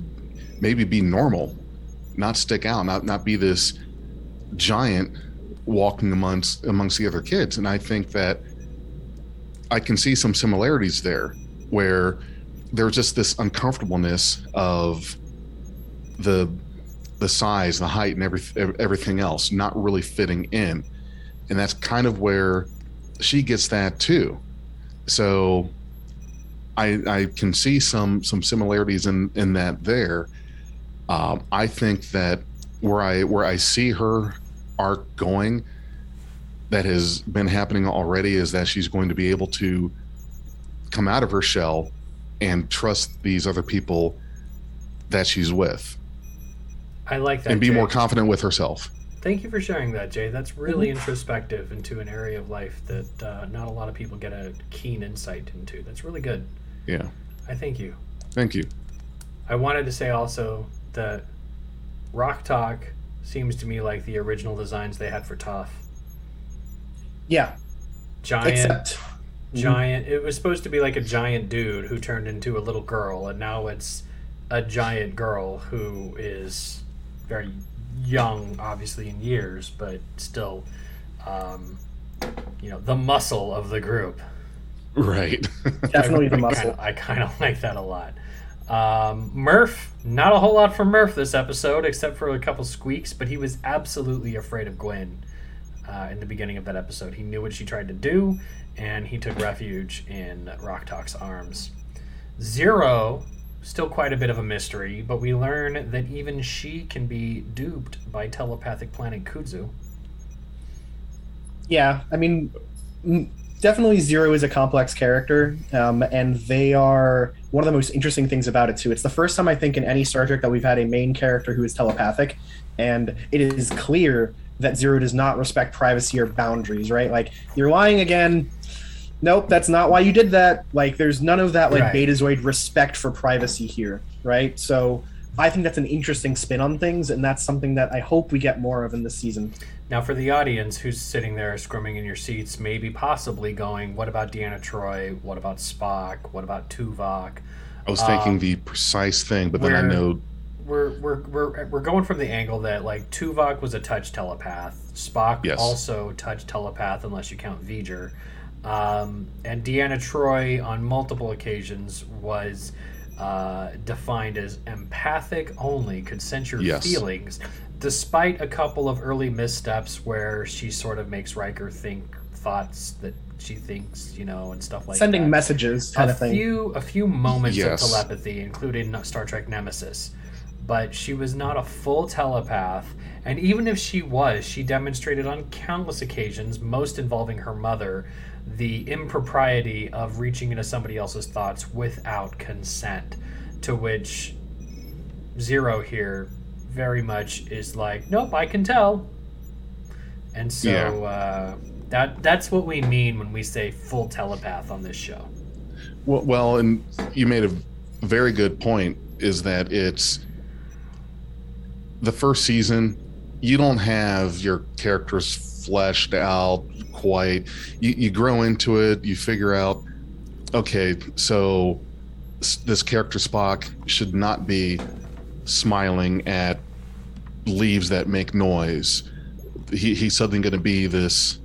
maybe be normal, not stick out, not, not be this giant walking amongst amongst the other kids. And I think that I can see some similarities there where there's just this uncomfortableness of the the size, the height, and every, everything else not really fitting in, and that's kind of where she gets that too. So I I can see some some similarities in in that there. Um, I think that where I where I see her arc going, that has been happening already, is that she's going to be able to come out of her shell and trust these other people that she's with I like that. and be Jay. more confident with herself. Thank you for sharing that, Jay. That's really introspective into an area of life that uh, not a lot of people get a keen insight into. That's really good. Yeah. I thank you. Thank you. I wanted to say also that Rok-Tahk seems to me like the original designs they had for Tough. Yeah, Giant, except giant. It was supposed to be like a giant dude who turned into a little girl, and now it's a giant girl who is very young, obviously in years, but still, um, you know, the muscle of the group. Right. definitely the (laughs) I muscle. I kind of (laughs) like that a lot. Um, Murf, not a whole lot from Murf this episode, except for a couple squeaks, but he was absolutely afraid of Gwyn uh, in the beginning of that episode. He knew what she tried to do, and he took refuge in Rok-Tahk's arms. Zero, still quite a bit of a mystery, but we learn that even she can be duped by telepathic planet Kudzu. Yeah, I mean, definitely Zero is a complex character, um, and they are one of the most interesting things about it too. It's the first time I think in any Star Trek that we've had a main character who is telepathic, and it is clear that Zero does not respect privacy or boundaries. Right? Like you're lying again. Nope, that's not why you did that. Like, there's none of that like Right. Betazoid respect for privacy here, right? So, I think that's an interesting spin on things, and that's something that I hope we get more of in this season. Now, for the audience who's sitting there squirming in your seats, maybe possibly going, What about Deanna Troi? What about Spock? What about Tuvok? I was thinking Um, the precise thing, but then I know We're, we're, we're, we're going from the angle that, like, Tuvok was a touch telepath. Spock Yes. also touch telepath, unless you count V'ger. Um, and Deanna Troi, on multiple occasions, was uh, defined as empathic only, could sense your Yes. feelings, despite a couple of early missteps where she sort of makes Riker think thoughts that she thinks, you know, and stuff like Sending that messages, kind a of thing. few a few moments Yes. of telepathy, including Star Trek Nemesis, but she was not a full telepath. And even if she was, she demonstrated on countless occasions, most involving her mother, the impropriety of reaching into somebody else's thoughts without consent. To which Zero here very much is like, nope, I can tell. And so Yeah. uh, that that's what we mean when we say full telepath on this show. Well, well, and you made a very good point. Is that it's the first season? You don't have your characters fleshed out quite. You, you grow into it. You figure out, okay, so this character Spock should not be smiling at leaves that make noise. He, he's suddenly going to be this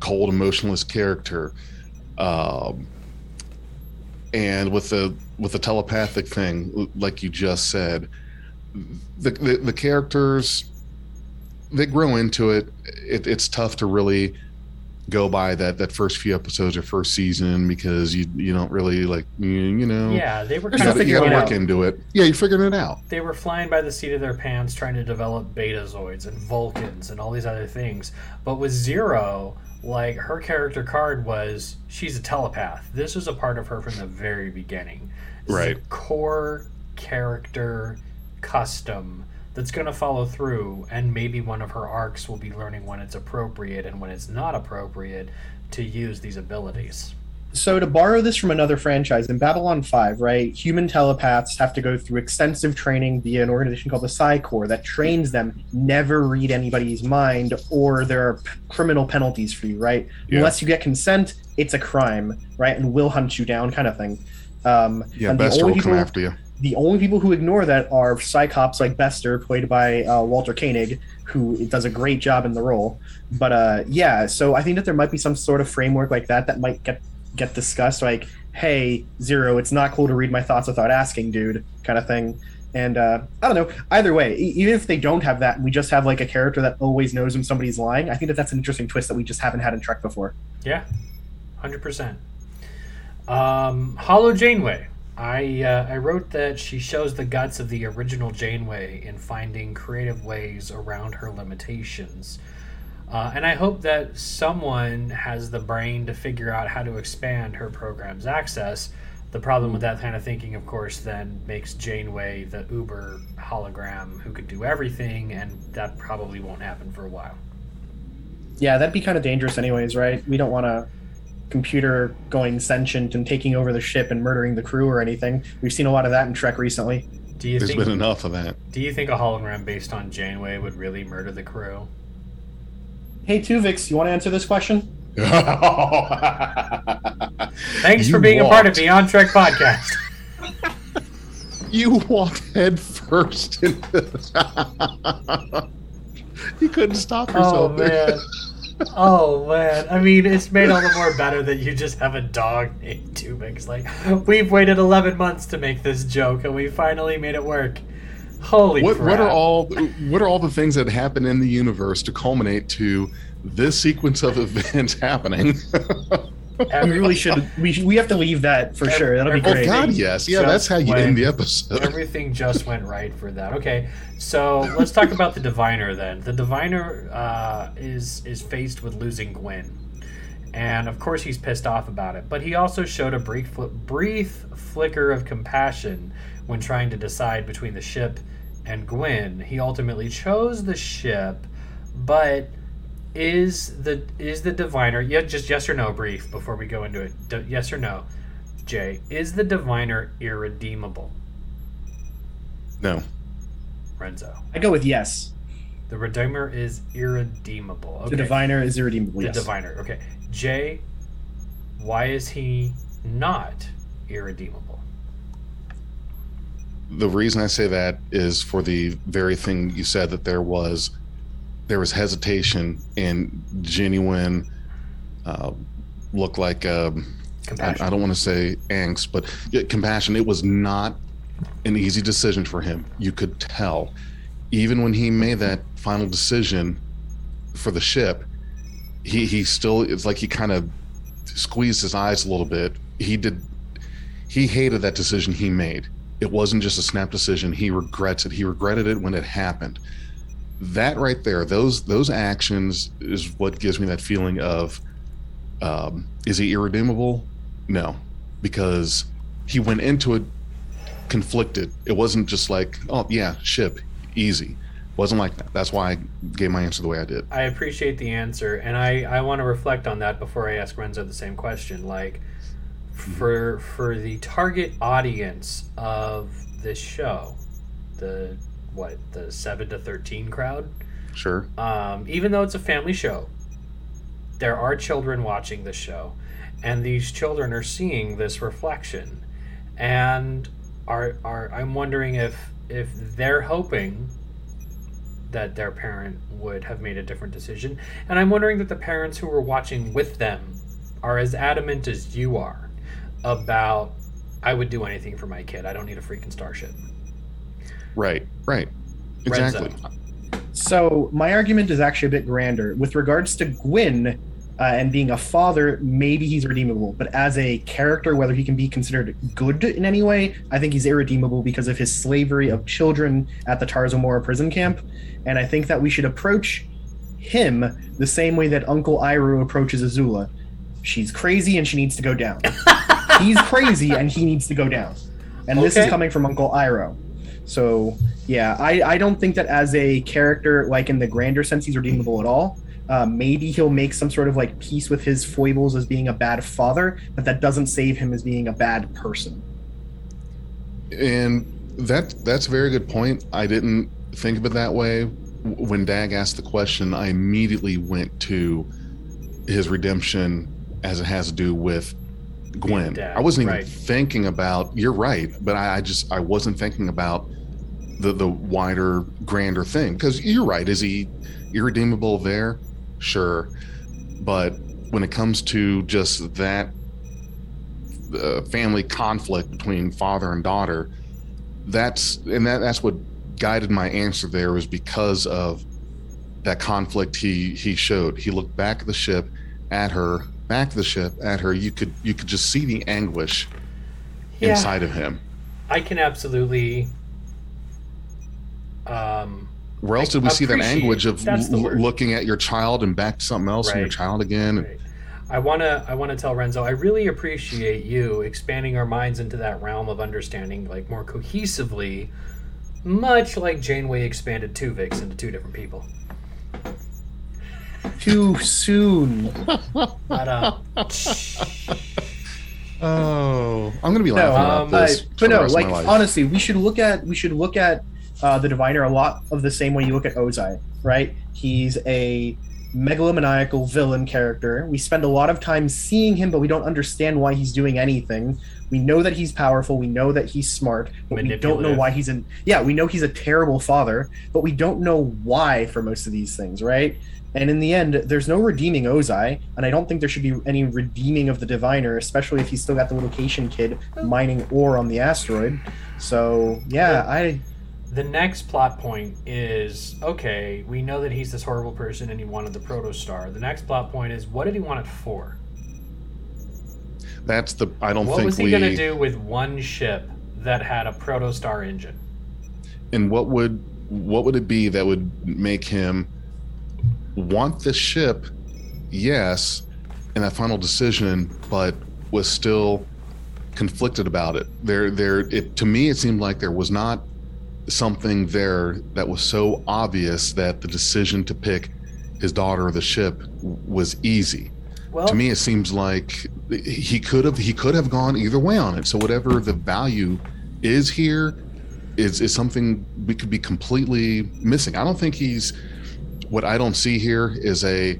cold, emotionless character. Um, and with the with the telepathic thing, like you just said, the the, the characters they grow into it. it. It's tough to really go by that that first few episodes or first season because you you don't really like you, you know Yeah, they were you kind of gotta, you gotta work out. into it. Yeah, you're figuring it out. they were flying by the seat of their pants trying to develop betazoids and vulcans and all these other things but with zero like her character card was she's a telepath this was a part of her from the very beginning is Right. core character custom that's going to follow through and maybe one of her arcs will be learning when it's appropriate and when it's not appropriate to use these abilities So to borrow this from another franchise, in Babylon 5, right, human telepaths have to go through extensive training via an organization called the Psi Corps that trains them never read anybody's mind or there are p- criminal penalties for you, right? Yeah. Unless you get consent, it's a crime, right? And we'll hunt you down kind of thing. Um, Yeah, and the Bester only will come people- after you. The only people who ignore that are psychops like Bester, played by uh, Walter Koenig, who does a great job in the role. But uh, yeah, so I think that there might be some sort of framework like that that might get get discussed. Like, hey, Zero, it's not cool to read my thoughts without asking, dude, kind of thing. And uh, I don't know. Either way, even if they don't have that, we just have like a character that always knows when somebody's lying. I think that that's an interesting twist that we just haven't had in Trek before. Yeah, hundred percent. Um, Holo Janeway. I uh, I wrote that she shows the guts of the original Janeway in finding creative ways around her limitations. Uh, and I hope that someone has the brain to figure out how to expand her program's access. The problem with that kind of thinking, of course, then makes Janeway the uber hologram who could do everything, and that probably won't happen for a while. Yeah, that'd be kind of dangerous, anyways, right? We don't want a computer going sentient and taking over the ship and murdering the crew or anything. We've seen a lot of that in Trek recently. Do you There's think been enough of that. Do you think a hologram based on Janeway would really murder the crew? Hey, Tuvix, you want to answer this question? (laughs) Thanks You for being a part of walked. Beyond Trek podcast. (laughs) You walked head first into this. (laughs) you couldn't stop Oh yourself. there. man, Oh man, I mean, it's made all the more better that you just have a dog named Tuvix. Like, we've waited 11 months to make this joke, and we finally made it work. Holy what crap! what are all what are all the things that happen in the universe to culminate to this sequence of (laughs) events happening? (laughs) We really should. We we have to leave that for sure. That'll be Oh, oh. God, yes, yeah, that's how you Just end the episode. Everything just went right for that. Okay, so let's talk about the diviner then. The diviner uh, is is faced with losing Gwyn, and of course he's pissed off about it. But he also showed a brief fl- brief flicker of compassion when trying to decide between the ship and Gwyn. He ultimately chose the ship, but is the is the diviner yeah just yes or no brief before we go into it. D- yes or no jay is the diviner irredeemable? No, renzo. I go with yes. the redeemer is irredeemable. Okay. The diviner is irredeemable. the yes. diviner okay. Jay why is he not irredeemable? The reason I say that is for the very thing you said that there was there was hesitation and genuine uh, look like um, I, I don't want to say angst, but yeah, compassion. It was not an easy decision for him. You could tell, even when he made that final decision for the ship, he he still it's like he kind of squeezed his eyes a little bit. He did. He hated that decision he made. It wasn't just a snap decision. He regrets it. He regretted it when it happened. That right there, those those actions is what gives me that feeling of, um, is he irredeemable? No, because he went into it conflicted. It wasn't just like, oh yeah, ship, easy. Wasn't like that. That's why I gave my answer the way I did. I appreciate the answer, and I, I want to reflect on that before I ask Renzo the same question. Like, for for the target audience of this show, the what the seven to thirteen crowd, Sure. um, even though it's a family show, there are children watching this show, and these children are seeing this reflection, and are are I'm wondering if if they're hoping that their parent would have made a different decision, and I'm wondering that the parents who were watching with them are as adamant as you are about I would do anything for my kid. I don't need a freaking starship. Right. Right. Exactly. So my argument is actually a bit grander with regards to Gwyn uh, and being a father. Maybe he's redeemable, but as a character, whether he can be considered good in any way, I think he's irredeemable because of his slavery of children at the Tars Lamora prison camp. And I think that we should approach him the same way that Uncle Iroh approaches Azula. She's crazy and she needs to go down. (laughs) he's crazy and he needs to go down. And this is coming from Uncle Iroh. So yeah, I, I don't think that as a character, like in the grander sense, he's redeemable at all. Uh, maybe he'll make some sort of like peace with his foibles as being a bad father, but that doesn't save him as being a bad person. And that that's a very good point. I didn't think of it that way. When Dag asked the question, I immediately went to his redemption as it has to do with Gwyn. Dag, I wasn't even right. thinking about. You're right, but I, I just I wasn't thinking about the the wider, grander thing. Because you're right. Is he irredeemable there? Sure, but when it comes to just that uh, family conflict between father and daughter that's and that that's what guided my answer there was because of that conflict he he showed he looked back at the ship at her back to the ship at her you could you could just see the anguish Yeah. inside of him I can absolutely. Um, where else I did we see that anguish of l- looking at your child and back to something else and your child again right. I wanna I wanna tell Renzo I really appreciate you expanding our minds into that realm of understanding like more cohesively, much like Janeway expanded two Tuvix into two different people. Too soon. But uh, oh i'm gonna be No, laughing um, about this I- but no, like honestly, we should look at we should look at uh, the diviner a lot of the same way you look at Ozai, right? He's a megalomaniacal villain character. We spend a lot of time seeing him, but we don't understand why he's doing anything. We know that he's powerful. We know that he's smart, but we don't know why he's in. Yeah, we know he's a terrible father, but we don't know why for most of these things, right? And in the end, there's no redeeming Ozai, and I don't think there should be any redeeming of the Diviner, especially if he's still got the location kid mining ore on the asteroid. So yeah, I The next plot point is okay, we know that he's this horrible person and he wanted the protostar. The next plot point is what did he want it for? That's the. I don't What think What was he we. going to do with one ship that had a protostar engine? And what would what would it be that would make him want this ship? Yes, in that final decision, but was still conflicted about it. There, there. It to me, it seemed like there was not something there that was so obvious that the decision to pick his daughter or the ship was easy. Well, to me it seems like he could have he could have gone either way on it so whatever the value is here is is something we could be completely missing i don't think he's what i don't see here is a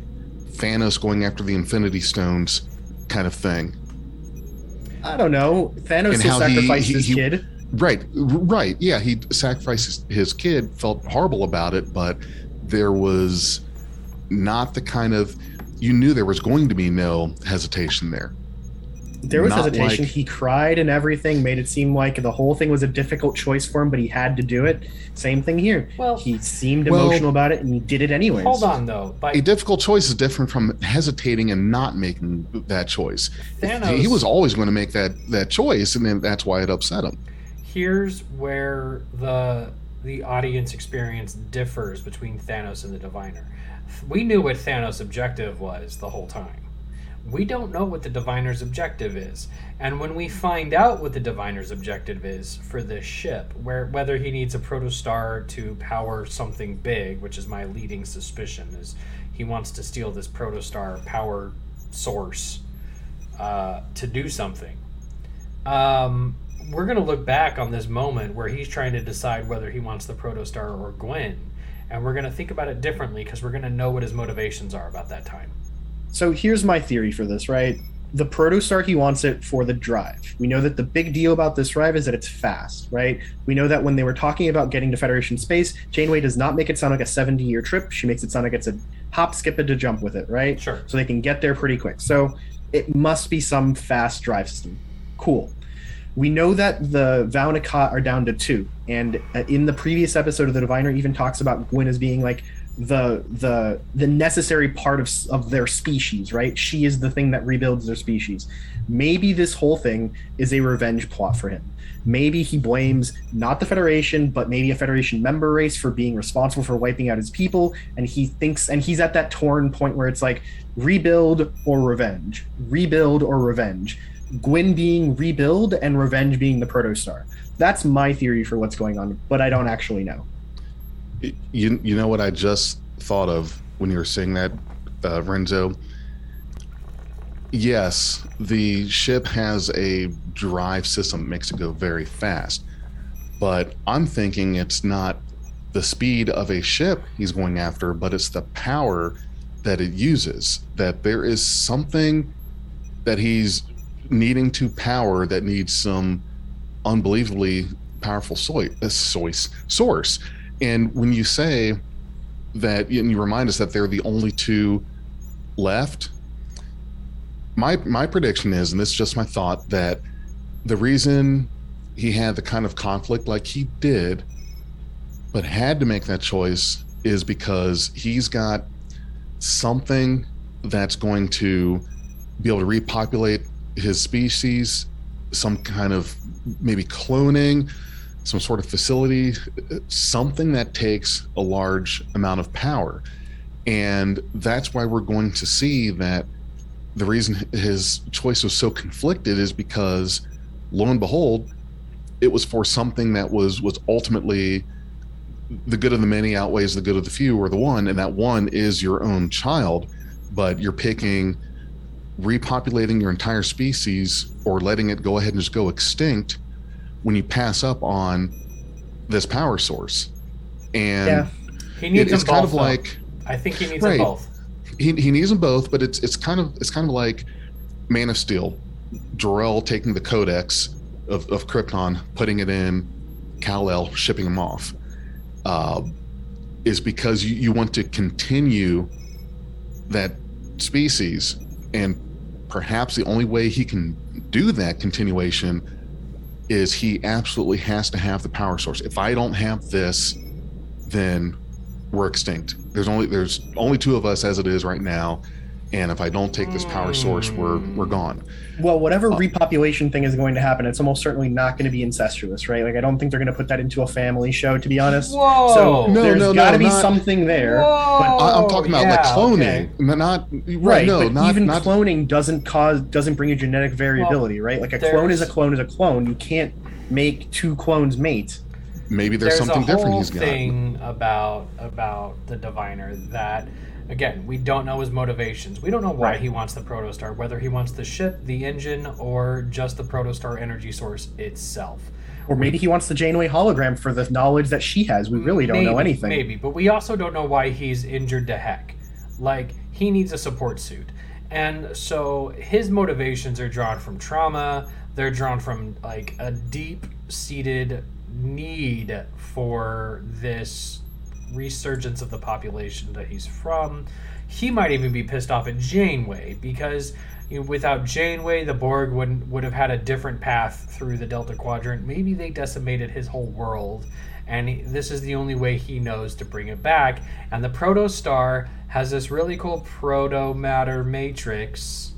thanos going after the infinity stones kind of thing I don't know. Thanos And still how he- sacrificed he- his he- kid. Right right yeah he sacrificed his, his kid felt horrible about it but there was not the kind of you knew there was going to be no hesitation there There was not hesitation. like- he cried and everything, made it seem like the whole thing was a difficult choice for him, but he had to do it. Same thing here. Well- he seemed Well- emotional about it, and he did it anyways. hold on though. By a difficult choice is different from hesitating and not making that choice. Thanos, He was always going to make that that choice, and then that's why it upset him. Here's where the the audience experience differs between Thanos and the Diviner. We knew what Thanos' objective was the whole time. We don't know what the Diviner's objective is. And when we find out what the Diviner's objective is for this ship, where whether he needs a protostar to power something big, which is my leading suspicion, is he wants to steal this protostar power source uh, to do something. Um, we're going to look back on this moment where he's trying to decide whether he wants the protostar or Gwyn, and we're going to think about it differently because we're going to know what his motivations are about that time. So here's my theory for this, right? The protostar he wants it for the drive. We know that the big deal about this drive is that it's fast, right? We know that when they were talking about getting to Federation space, Janeway does not make it sound like a 70 year trip. She makes it sound like it's a hop, skip, and a jump with it, right? Sure. So they can get there pretty quick. So it must be some fast drive system. Cool. We know that the Vau N'Akat are down to two, and uh, in the previous episode of the Diviner, even talks about Gwyn as being like the the the necessary part of of their species, right? She is the thing that rebuilds their species. Maybe this whole thing is a revenge plot for him. Maybe he blames not the Federation, but maybe a Federation member race for being responsible for wiping out his people, and he thinks, and he's at that torn point where it's like rebuild or revenge, rebuild or revenge. Gwyn being rebuild and revenge being the protostar. That's my theory for what's going on, but I don't actually know. You you know what I just thought of when you were saying that, uh, Renzo. Yes, the ship has a drive system that makes it go very fast, but I'm thinking it's not the speed of a ship he's going after, but it's the power that it uses. That there is something that he's needing to power that needs some unbelievably powerful soy, uh, source source. And when you say that, and you remind us that they're the only two left, my my prediction is, and this is just my thought, that the reason he had the kind of conflict like he did, but had to make that choice, is because he's got something that's going to be able to repopulate his species, some kind of maybe cloning, some sort of facility, something that takes a large amount of power. And that's why we're going to see that the reason his choice was so conflicted is because lo and behold, it was for something that was was ultimately the good of the many outweighs the good of the few or the one, and that one is your own child, but you're picking repopulating your entire species or letting it go ahead and just go extinct when you pass up on this power source. And Yeah. He it- needs it's them kind both. of though. like I think he needs Right. them both. he, he needs them both, but it's it's kind of it's kind of like Man of Steel, Jor-El taking the codex of, of Krypton, putting it in Kal-El, shipping him off, uh, is because you, you want to continue that species, and perhaps the only way he can do that continuation is he absolutely has to have the power source. If I don't have this, then we're extinct. There's only there's only two of us as it is right now, and if I don't take this power source, we're we're gone. Well, whatever Uh, repopulation thing is going to happen, it's almost certainly not going to be incestuous, right? Like, I don't think they're going to put that into a family show, to be honest. Whoa. So No, there's no, no, got to be not- something there. Whoa. I, I'm talking about like cloning, okay. not not right. Right, no, not even not cloning doesn't cause doesn't bring you genetic variability, right? Like a clone is a clone is a clone. You can't make two clones mate. maybe there's, there's something a different whole he's got. thing about about the diviner that again we don't know his motivations we don't know why Right. he wants the protostar whether he wants the ship the engine or just the protostar energy source itself Or maybe he wants the Janeway hologram for the knowledge that she has. We really don't know Maybe, anything. Maybe, but we also don't know why he's injured to heck. Like he needs a support suit, and so his motivations are drawn from trauma. They're drawn from like a deep-seated need for this resurgence of the population that he's from. He might even be pissed off at Janeway because you know, without Janeway, the Borg wouldn't would have had a different path through the Delta Quadrant. Maybe they decimated his whole world, and he- this is the only way he knows to bring it back. And the Proto Star has this really cool proto matter matrix.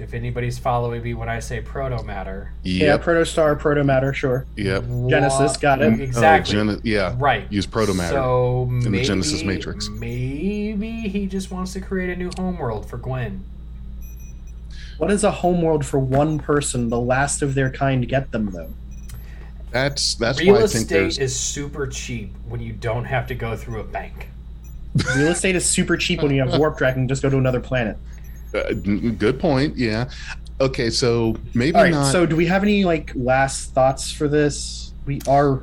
If anybody's following me when I say proto matter, Yeah, Yep, protostar, protomatter, sure. yep. Genesis, got it. Oh, exactly. Oh, Gen- yeah, Right. use proto matter. So the maybe, Genesis Matrix. Maybe he just wants to create a new homeworld for Gwyn. What is a homeworld for one person, the last of their kind, get them though? That's that's Real why I think estate there's is super cheap when you don't have to go through a bank. Real estate is super cheap when you have warp track and just go to another planet. Uh, good point. Yeah. Okay, so maybe All right. not. So, do we have any like last thoughts for this? We are.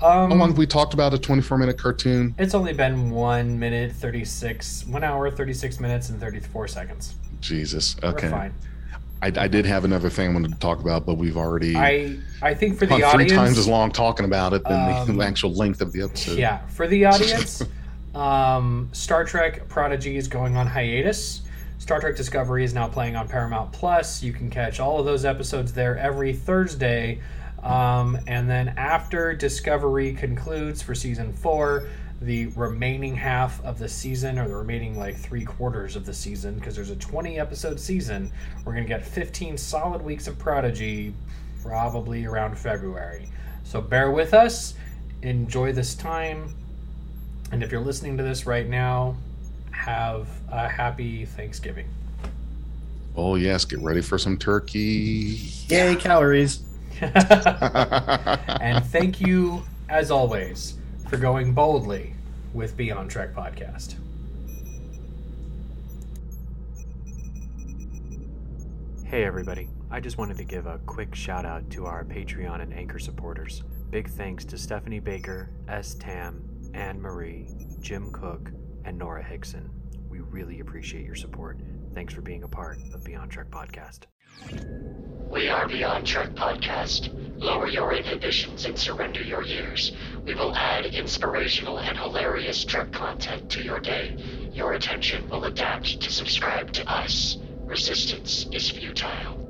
how long Um, have we talked about a 24 minute cartoon? it's only been one minute thirty six, one hour thirty six minutes and thirty four seconds. Jesus. We're Okay. fine. I, I did have another thing I wanted to talk about, but we've already I I think for gone the three audience, times as long talking about it than Um, the (laughs) actual length of the episode. Yeah, for the audience, (laughs) um, Star Trek Prodigy is going on hiatus. Star Trek Discovery is now playing on Paramount Plus. You can catch all of those episodes there every Thursday. Um, and then after Discovery concludes for season four, the remaining half of the season, or the remaining like three quarters of the season, because there's a 20 episode season, we're going to get 15 solid weeks of Prodigy probably around February. So bear with us, enjoy this time, and if you're listening to this right now, have a happy Thanksgiving. Oh yes, get ready for some turkey. Yay, calories. (laughs) and thank you, as always, for going boldly with Beyond Trek Podcast. Hey, everybody. I just wanted to give a quick shout out to our Patreon and Anchor supporters. Big thanks to Stephanie Baker, S. Tam, Anne Marie, Jim Cook, and Nora Hickson. We really appreciate your support. Thanks for being a part of Beyond Trek Podcast. We are Beyond Trek Podcast. Lower your inhibitions and surrender your years. We will add inspirational and hilarious Trek content to your day. Your attention will adapt to subscribe to us. Resistance is futile.